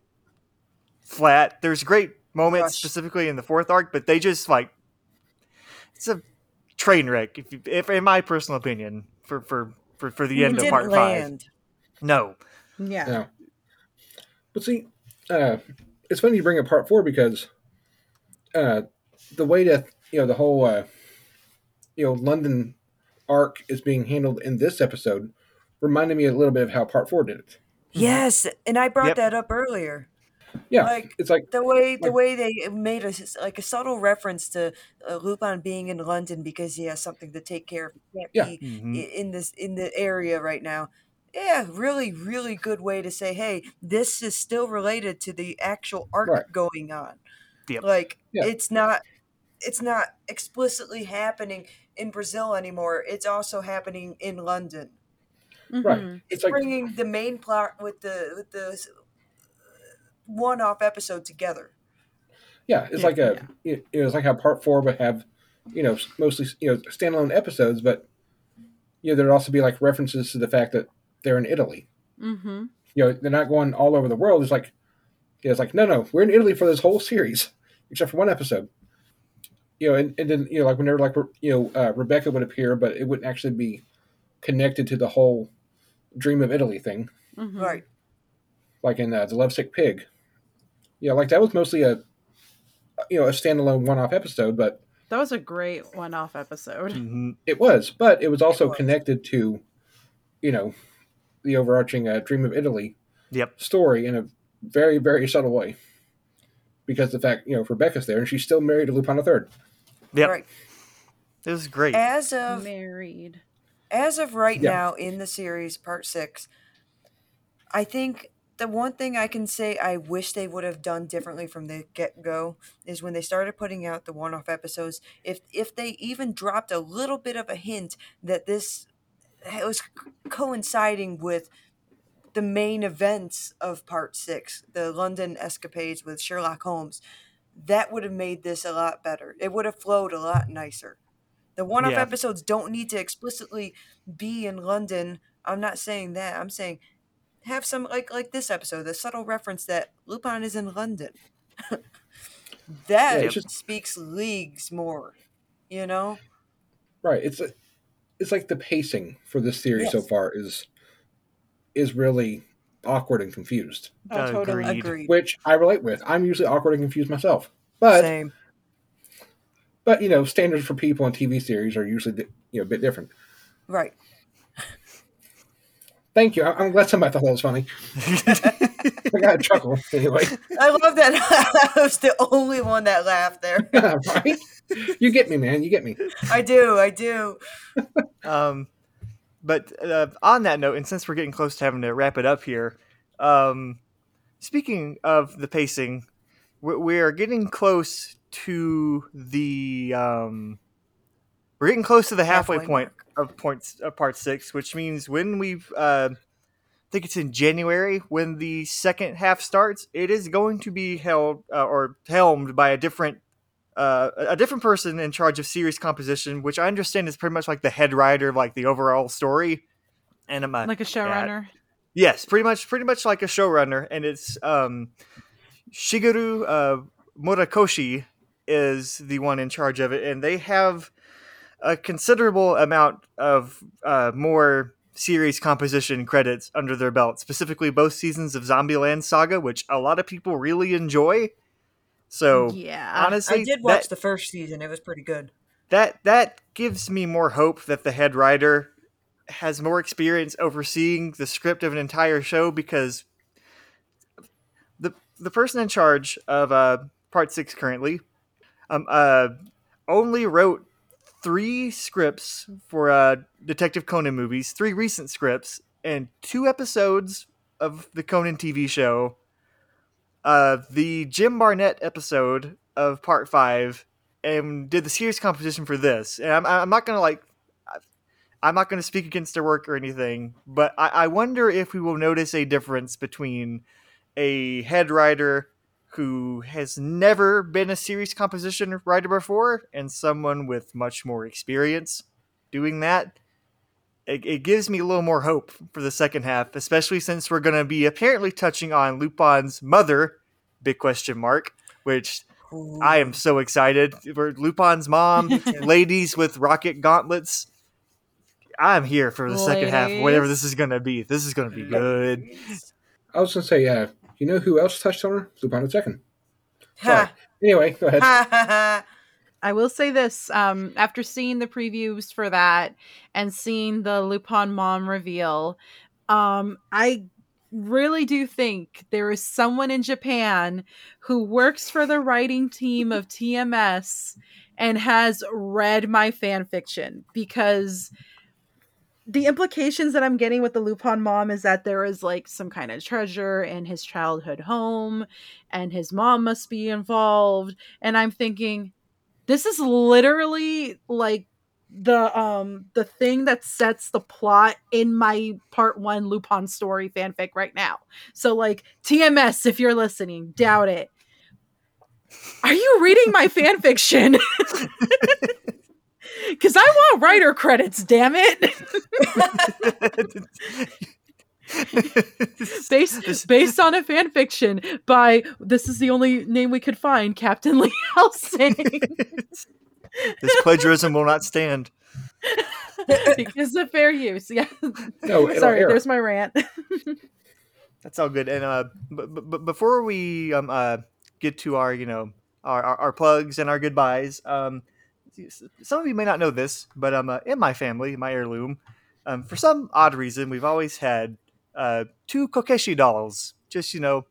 flat. There's great moments Gosh. specifically in the fourth arc, but they just like it's a train wreck. If, you, if in my personal opinion, for for for, for the it end of didn't part five, land no. yeah No. But see, uh, it's funny you bring up part four because uh, the way that you know the whole uh, you know London arc is being handled in this episode reminded me a little bit of how part four did it. yes and i brought Yep. that up earlier Yeah, Like, it's like the way the Like- way they made a s- like a subtle reference to uh, Lupin being in London because he has something to take care of. He can't Yeah. be Mhm. in this in the area right now. Yeah, really, really good way to say, hey, this is still related to the actual arc Right. going on. Yep. Like Yeah. it's not it's not explicitly happening in Brazil anymore. It's also happening in London. right. Mhm. It's like Bringing the main plot with the with the one-off episode together. Yeah, it's Yeah. like a it, it was like how part four would have, you know, mostly you know standalone episodes, but you know there'd also be like references to the fact that they're in Italy. Mm-hmm. You know, they're not going all over the world. It's like you know, it's like no, no, we're in Italy for this whole series, except for one episode. You know, and, and then you know, like whenever like you know uh, Rebecca would appear, but it wouldn't actually be connected to the whole Dream of Italy thing, Mm-hmm. Right. like in uh, the Lovesick Pig. Yeah, like that was mostly a you know a standalone one-off episode, but That was a great one-off episode. Mhm. It was, but it was also It was. connected to, you know, the overarching uh, Dream of Italy Yep. story in a very, very subtle way. Because the fact, you know, Rebecca's there and she's still married to Lupin III. Yep. Right. It was great. As of Married. as of right Yeah. now in the series part six i think the one thing i can say i wish they would have done differently from the get-go is when they started putting out the one-off episodes if if they even dropped a little bit of a hint that this was coinciding with the main events of part six the london escapades with sherlock holmes that would have made this a lot better it would have flowed a lot nicer the one-off Yeah. episodes don't need to explicitly be in London. I'm not saying that. I'm saying have some like like this episode, the subtle reference that Lupin is in London. that Yeah, just- speaks leagues more. You know? Right. It's a, it's like the pacing for this series so far is is really awkward and confused, Oh, totally. Agreed. Agreed. which I relate with. I'm usually awkward and confused myself. But Same. but you know, standards for people in TV series are usually you know a bit different. Right. Thank you. I- I'm glad somebody thought that was funny. I got a chuckle anyway. I love that I was the only one that laughed there. right? You get me, man. You get me. I do, I do. Um, but uh, on that note, and since we're getting close to having to wrap it up here, um, speaking of the pacing, we, we are getting close to the um, we're getting close to the halfway, Halfway point of points of part six, which means when we've uh, I think it's in January when the second half starts, it is going to be held uh, or helmed by a different uh, a a different person in charge of series composition, which I understand is pretty much like the head writer of like the overall story. And I'm uh, Like a showrunner. yes, pretty much, pretty much like a showrunner, and it's um, Shigeru uh, Murakoshi is the one in charge of it, and they have a considerable amount of uh, more series composition credits under their belt, specifically both seasons of Zombieland Saga, which a lot of people really enjoy. So yeah. honestly, I did watch that- the first season. It was pretty good. that that gives me more hope that the head writer has more experience overseeing the script of an entire show because the the person in charge of uh, part six currently um uh only wrote three scripts for uh Detective Conan movies, three recent scripts, and two episodes of the Conan TV show. Uh, the Jim Barnett episode of part five and did the series composition for this. And I'm, I'm not gonna like, I'm not gonna speak against their work or anything, but I, I wonder if we will notice a difference between a head writer who has never been a series composition writer before and someone with much more experience doing that. It, it gives me a little more hope for the second half, especially since we're going to be apparently touching on Lupin's mother, big question mark, which Ooh. I am so excited for Lupin's mom, ladies with rocket gauntlets. I'm here for the second half, whatever this is gonna be. This is gonna be good. I was gonna say, uh, you know who else touched on her? Lupin II. Sorry. Ha, Anyway, go ahead. I will say this: um, after seeing the previews for that and seeing the Lupin mom reveal, um, I really do think there is someone in Japan who works for the writing team of TMS and has read my fan fiction because the implications that I'm getting with the Lupin mom is that there is like some kind of treasure in his childhood home and his mom must be involved and I'm thinking this is literally like the um the thing that sets the plot in my part one Lupin story fanfic right now. So like TMS, if you're listening, doubt it. Are you reading my fanfiction? Because I want writer credits, damn it. based based on a fan fiction by this is the only name we could find, Captain Lee Helsing. this plagiarism will not stand. because of fair use. Yeah. No, Sorry, air. there's my rant. That's all good. And uh, but, but before we um uh get to our you know our our, our plugs and our goodbyes, um, some of you may not know this, but um uh, in my family, my heirloom, um for some odd reason, we've always had uh two Kokeshi dolls, just you know,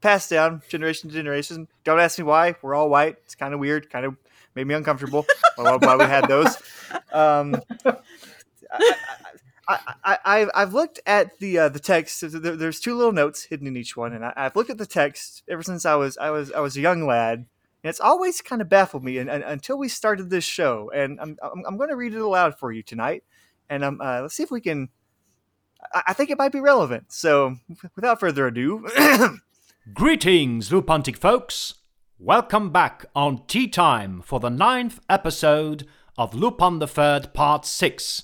passed down generation to generation. Don't ask me why. We're all white. It's kind of weird. Kind of made me uncomfortable. why, we had those. Um, I, I, I've looked at the uh, the text. There, there's two little notes hidden in each one, and I, I've looked at the text ever since I was I was I was a young lad, and it's always kind of baffled me. And, and until we started this show, and I'm I'm, I'm going to read it aloud for you tonight, and um uh, let's see if we can. I, I think it might be relevant. So, without further ado, Greetings, Lupontic folks! Welcome back on Tea Time for the ninth episode of Lupin the Third Part 6.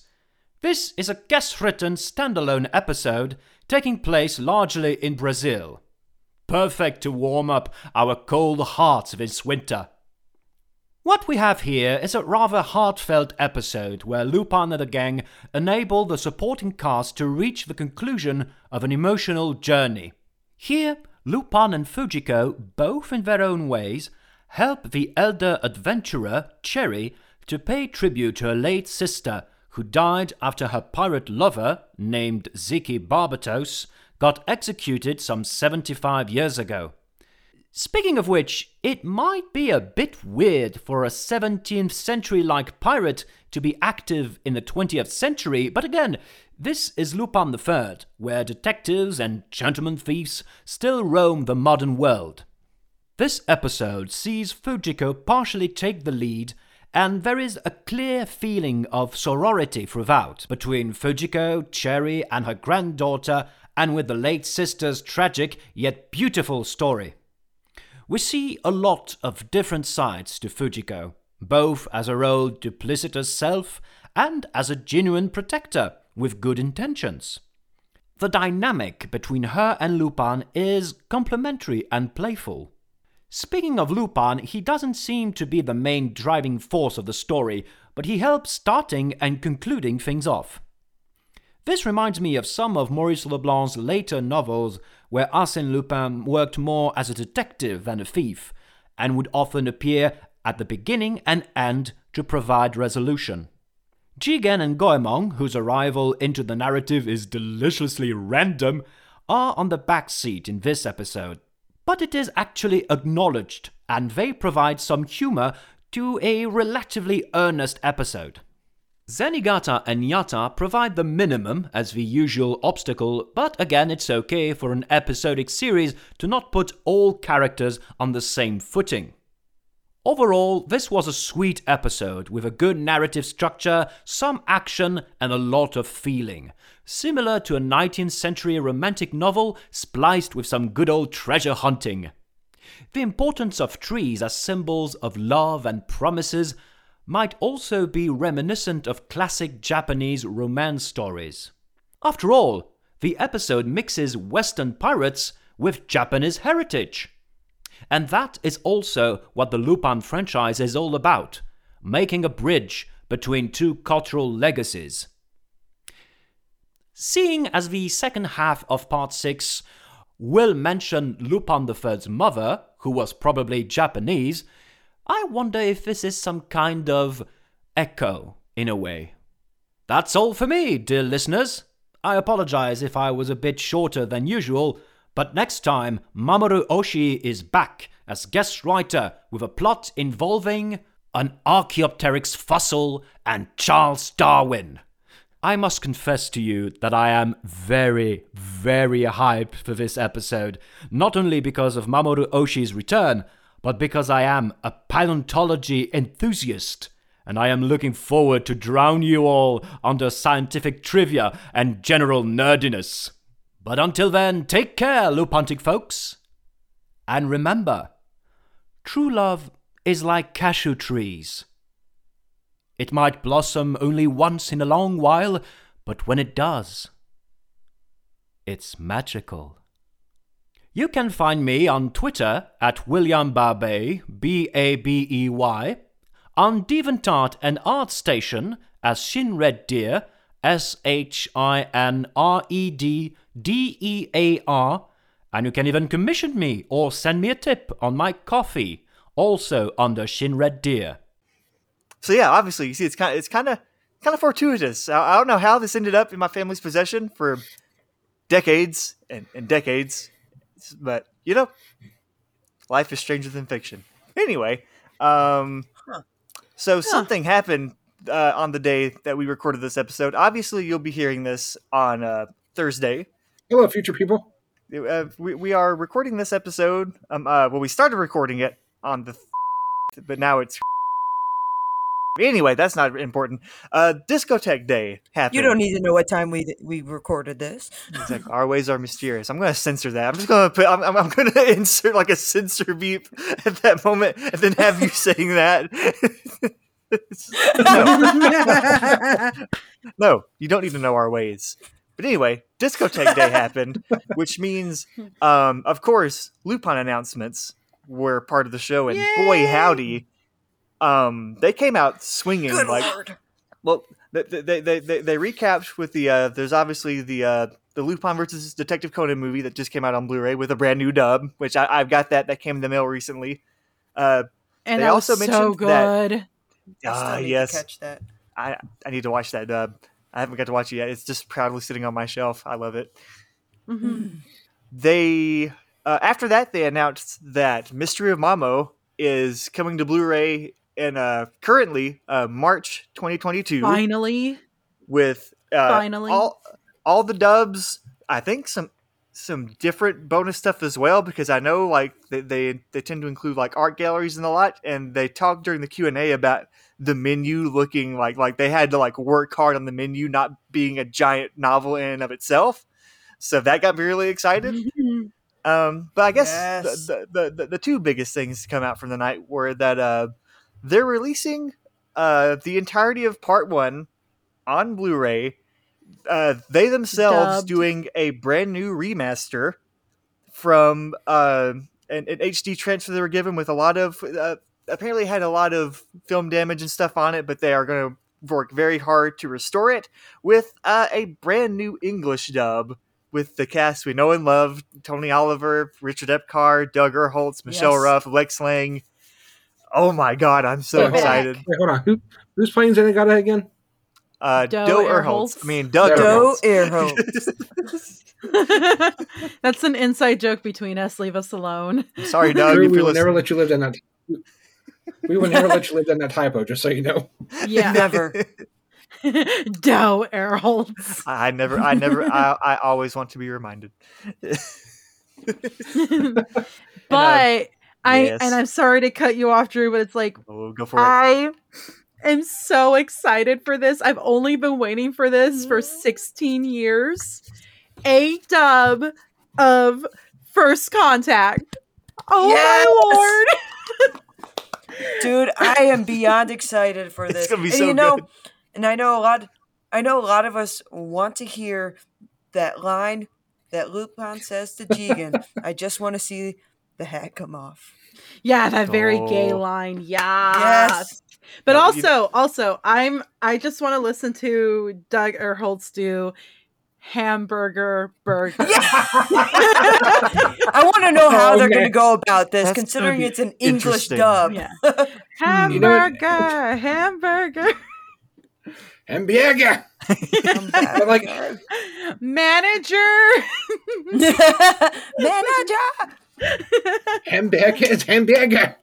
This is a guest written standalone episode taking place largely in Brazil. Perfect to warm up our cold hearts this winter. What we have here is a rather heartfelt episode where Lupin and the gang enable the supporting cast to reach the conclusion of an emotional journey. Here, Lupin and Fujiko, both in their own ways, help the elder adventurer, Cherry, to pay tribute to her late sister, who died after her pirate lover, named Ziki Barbatos, got executed some 75 years ago. Speaking of which, it might be a bit weird for a 17th century like pirate to be active in the 20th century, but again, this is Lupin III, where detectives and gentlemen thieves still roam the modern world. This episode sees Fujiko partially take the lead, and there is a clear feeling of sorority throughout between Fujiko, Cherry, and her granddaughter, and with the late sister's tragic yet beautiful story. We see a lot of different sides to Fujiko, both as her old duplicitous self and as a genuine protector with good intentions. The dynamic between her and Lupin is complementary and playful. Speaking of Lupin, he doesn't seem to be the main driving force of the story, but he helps starting and concluding things off. This reminds me of some of Maurice Leblanc's later novels, where Arsène Lupin worked more as a detective than a thief, and would often appear at the beginning and end to provide resolution. Jigen and Goemon, whose arrival into the narrative is deliciously random, are on the back seat in this episode, but it is actually acknowledged, and they provide some humor to a relatively earnest episode. Zenigata and Yata provide the minimum as the usual obstacle, but again, it's okay for an episodic series to not put all characters on the same footing. Overall, this was a sweet episode with a good narrative structure, some action, and a lot of feeling. Similar to a 19th century romantic novel spliced with some good old treasure hunting. The importance of trees as symbols of love and promises might also be reminiscent of classic Japanese romance stories. After all, the episode mixes Western pirates with Japanese heritage. And that is also what the Lupin franchise is all about making a bridge between two cultural legacies. Seeing as the second half of part 6 will mention Lupin III's mother, who was probably Japanese, I wonder if this is some kind of echo, in a way. That's all for me, dear listeners. I apologize if I was a bit shorter than usual, but next time Mamoru Oshii is back as guest writer with a plot involving an Archaeopteryx fossil and Charles Darwin. I must confess to you that I am very, very hyped for this episode, not only because of Mamoru Oshii's return, but because I am a paleontology enthusiast and I am looking forward to drown you all under scientific trivia and general nerdiness. But until then, take care, Lupontic folks. And remember, true love is like cashew trees. It might blossom only once in a long while, but when it does, it's magical. You can find me on Twitter at William Babey, B A B E Y, on DeviantArt and ArtStation as Shin Red Deer, S H I N R E D D E A R, and you can even commission me or send me a tip on my Ko-fi, also under Shin Red Deer. So yeah, obviously, you see, it's kind of it's kind of kind of fortuitous. I, I don't know how this ended up in my family's possession for decades and, and decades, but you know, life is stranger than fiction. Anyway, um, so something happened uh, on the day that we recorded this episode. Obviously, you'll be hearing this on uh, Thursday. Hello, future people. Uh, we, we are recording this episode. Um, uh, well, we started recording it on the, th- but now it's. Anyway, that's not important. Uh, Discotek Day happened. You don't need to know what time we we recorded this. It's like our ways are mysterious. I'm going to censor that. I'm just going to put. I'm, I'm, going to insert like a censor beep at that moment, and then have you saying that. no, no, you don't need to know our ways. But anyway, Discotek Day happened, which means, um, of course, Lupin announcements were part of the show, and boy howdy, um, they came out swinging Good like lord. well, they they they they, they recapped with the uh, there's obviously the uh, the Lupin versus Detective Conan movie that just came out on Blu-ray with a brand new dub, which I, I've got that that came in the mail recently. Uh, and They that also was so mentioned that- good. I still ah, to yes, catch that. I I need to watch that dub. I haven't got to watch it yet. It's just proudly sitting on my shelf. I love it. Mhm. They uh, after that they announced that Mystery of Mamo is coming to Blu-ray in uh, currently uh, March 2022. Finally, with uh, Finally. all all the dubs. I think some some different bonus stuff as well because I know like they, they they tend to include like art galleries and a lot, and they talked during the Q and A about the menu looking like like they had to like work hard on the menu not being a giant novel in and of itself. So that got me really excited. Mhm. Um, but I guess Yes. the, the, the the two biggest things to come out from the night were that uh, they're releasing uh, the entirety of Part One on Blu-ray. Uh, they themselves Dubbed. doing a brand new remaster from uh, an, an HD transfer they were given with a lot of uh, apparently had a lot of film damage and stuff on it, but they are going to work very hard to restore it with uh, a brand new English dub with the cast we know and love Tony Oliver, Richard Epcar, Doug Erholtz, Michelle Yes. Ruff, Lex Lang. Oh my god, I'm so Wait, hold excited. Wait, hold on. Who, who's playing Zenigata again? Uh, Doe Doe Erholtz. Erholtz. I mean, Doug Doe Erholtz. That's an inside joke between us. Leave us alone. Sorry, Doug. Drew, if we will never let you live down that. We will never let you live down that typo. Just so you know. Yeah. Never. Doe Erholtz. I I never, I never, I, I always want to be reminded. but I yes. and I'm sorry to cut you off, Drew, but it's like Oh, go for it. I am so excited for this. I've only been waiting for this for 16 years. A dub of First Contact. Oh Yes! my lord. Dude, I am beyond excited for It's this. gonna be and so you know, good. and I know a lot I know a lot of us want to hear that line that Lupin says to Jigen. I just want to see the hat come off. Yeah, that very gay Oh. line. Yeah. Yes. But No, you- also, also, I'm I just want to listen to Doug Erholtz do hamburger burger. I want to know how Oh, they're going to go about this, That's considering it's an English dub. Yeah. You know what? Hamburger, hamburger, Hamburger. But like, manager. Manager. Hamburger is hamburger.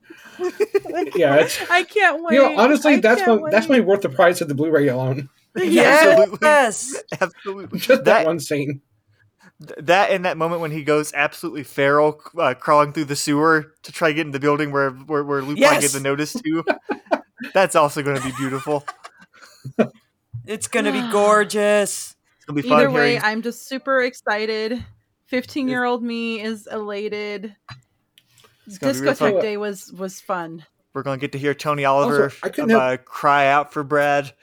yeah, it's. I can't wait. You know, honestly, I that's can't my, that's wait. my worth the price of the Blu-ray alone. Absolutely. Yes. Absolutely. Just that, that, one scene. that in that moment when he goes absolutely feral, uh, crawling through the sewer to try to get in the building where where, where Lupin Yes. gave the notice to. That's also going to be beautiful. It's gonna be gorgeous. It's going to be fun Either way, hearing. I'm just super excited. 15 year old me is elated. gonna be real fun. Discotek Day was was fun. We're going to get to hear Tony Oliver Also, I couldn't uh, cry out for Brad.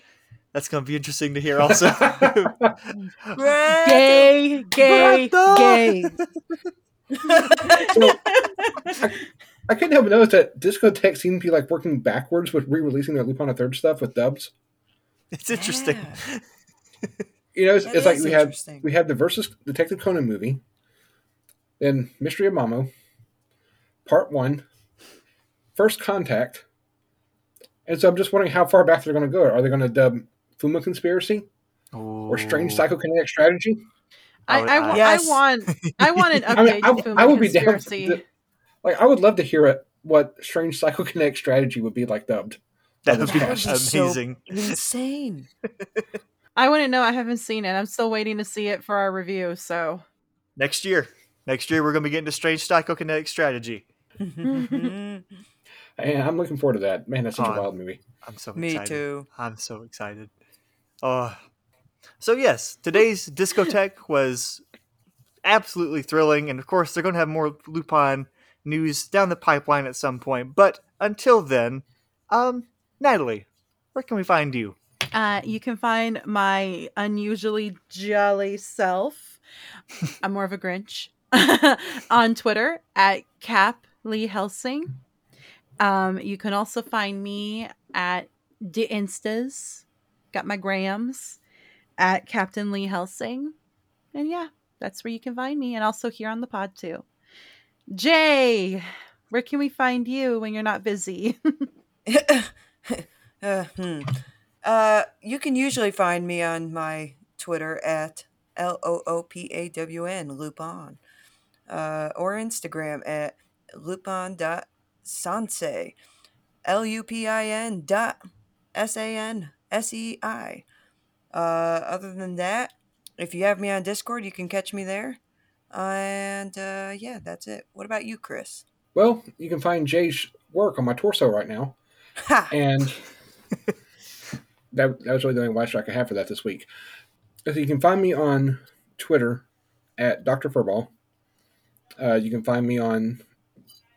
That's going to be interesting to hear also. Gay, gay, Brenda! gay. So, I couldn't help but notice that Discotek seemed to be like working backwards with re-releasing their Lupin the Third stuff with dubs. it's interesting. Yeah. You know, it's, it's like we have we have the versus Detective Conan movie, then Mystery of Mamo, Part One, First Contact, and so I'm just wondering how far back they're going to go. Are they going to dub Fuma Conspiracy or Strange Ooh. Psychokinetic Strategy? I, would- I, Yes. I want I want an update I mean, updated I, film I would be down. To, like, I would love to hear it, what Strange Psychokinetic Strategy would be like dubbed. That would be That would be so- amazing. Insane. I wouldn't know. I haven't seen it. I'm still waiting to see it for our review. So Next year. Next year, we're going to be getting to Strange Psychokinetic Strategy. And I'm looking forward to that. Man, that's such Oh, a wild movie. I'm so excited. Me excited. too. I'm so excited. Oh. So, yes, today's Discotek was absolutely thrilling. And of course, they're going to have more Lupin news down the pipeline at some point. But until then, um, Natalie, where can we find you? uh, you can find my unusually jolly self. I'm more of a Grinch on Twitter at Cap Lee Helsing. Um, you can also find me at the Instas. Got my grams at Captain Lee Helsing. And yeah, that's where you can find me. And also here on the pod too. Jay, where can we find you when you're not busy? uh, hmm. uh, you can usually find me on my Twitter at L O O P A W N, Lupin, uh, or Instagram at lupin.sanse, L U P I N dot S A N S E I. Uh, other than that, if you have me on Discord, you can catch me there. And uh, yeah, that's it. What about you, Chris? Well, you can find Jay's work on my torso right now. Ha! and that, that was really the only watch I have for that this week. So you can find me on Twitter at Dr. Furball. Uh, you can find me on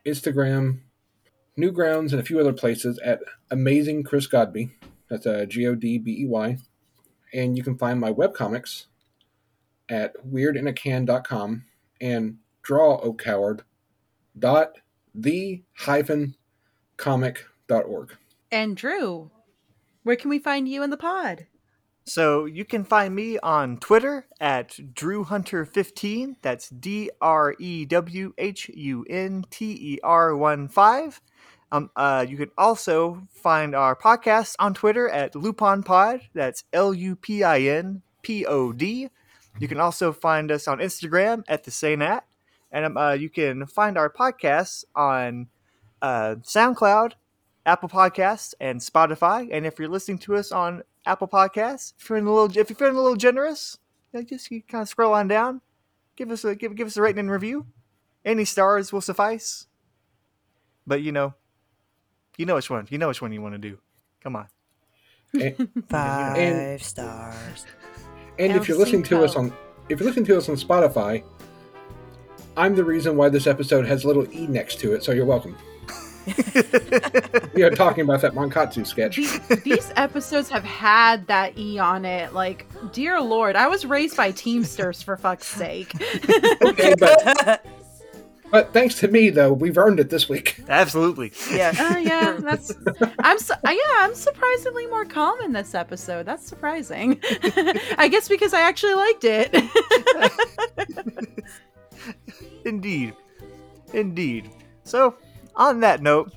Instagram, Newgrounds, and a few other places at Amazing Chris Godby. That's uh, G O D B E Y. And you can find my webcomics at weirdinacan.com and draw o coward dot the hyphen comic dot org. and Drew, where can we find you in the pod? So you can find me on Twitter at DrewHunter15. That's D R E W H U N T E R 1 5. Um, uh, you can also find our podcast on Twitter at Lupin Pod. That's L U P I N P O D. You can also find us on Instagram at the same at. And um, uh, you can find our podcasts on uh, SoundCloud, Apple Podcasts, and Spotify. And if you're listening to us on Apple Podcasts, if you're feeling a little, if you're feeling a little generous, you know, just you kind of scroll on down, give us a give give us a rating and review. Any stars will suffice. But you know, you know which one. You know which one you want to do. Come on. And, Five And- stars. and if you're listening to us on if you're listening to us on Spotify, I'm the reason why this episode has a little E next to it, so you're welcome. we are talking about that Monkatsu sketch. These, these episodes have had that E on it. Like, dear Lord, I was raised by Teamsters for fuck's sake. Okay, but but thanks to me though, we've earned it this week. Absolutely. yeah. Uh, yeah, that's. I'm su- uh, yeah, I'm surprisingly more calm in this episode. That's surprising. I guess because I actually liked it. Indeed. Indeed. So, on that note,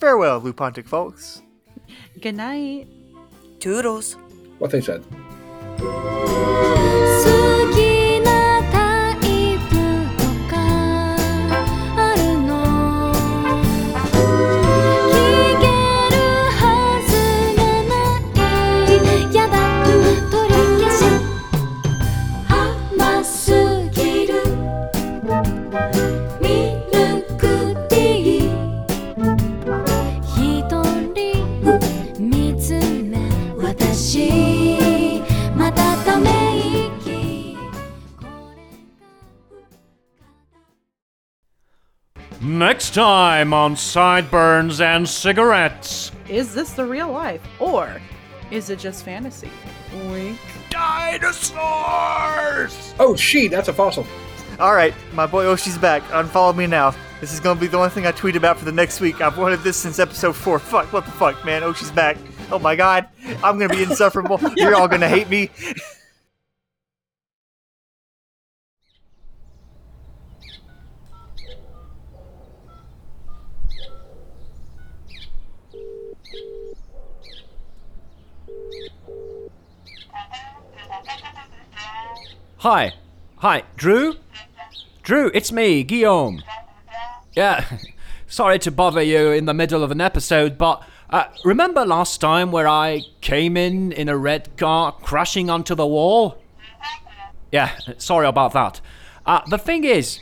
farewell, Lupontic folks. Good night. Toodles. What they said. Time on Sideburns and Cigarettes. Is this the real life? Or is it just fantasy? Wink. Dinosaurs! Oh, she, that's a fossil. All right, my boy Oshi's back. Unfollow me now. This is gonna be the only thing I tweet about for the next week. I've wanted this since episode four. Fuck, what the fuck, man? Oshi's back. Oh my god, I'm gonna be insufferable. You're all gonna hate me. Hi. Hi, Drew? Drew, it's me, Guillaume. Yeah, sorry to bother you in the middle of an episode, but uh, remember last time where I came in in a red car crashing onto the wall? Yeah, sorry about that. Uh, the thing is,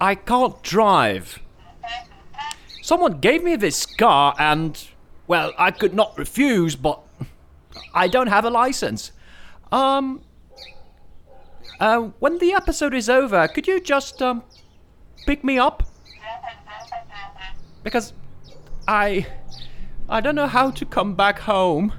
I can't drive. Someone gave me this car and, well, I could not refuse, but I don't have a license. Um, uh, when the episode is over, could you just um pick me up? Because I I don't know how to come back home.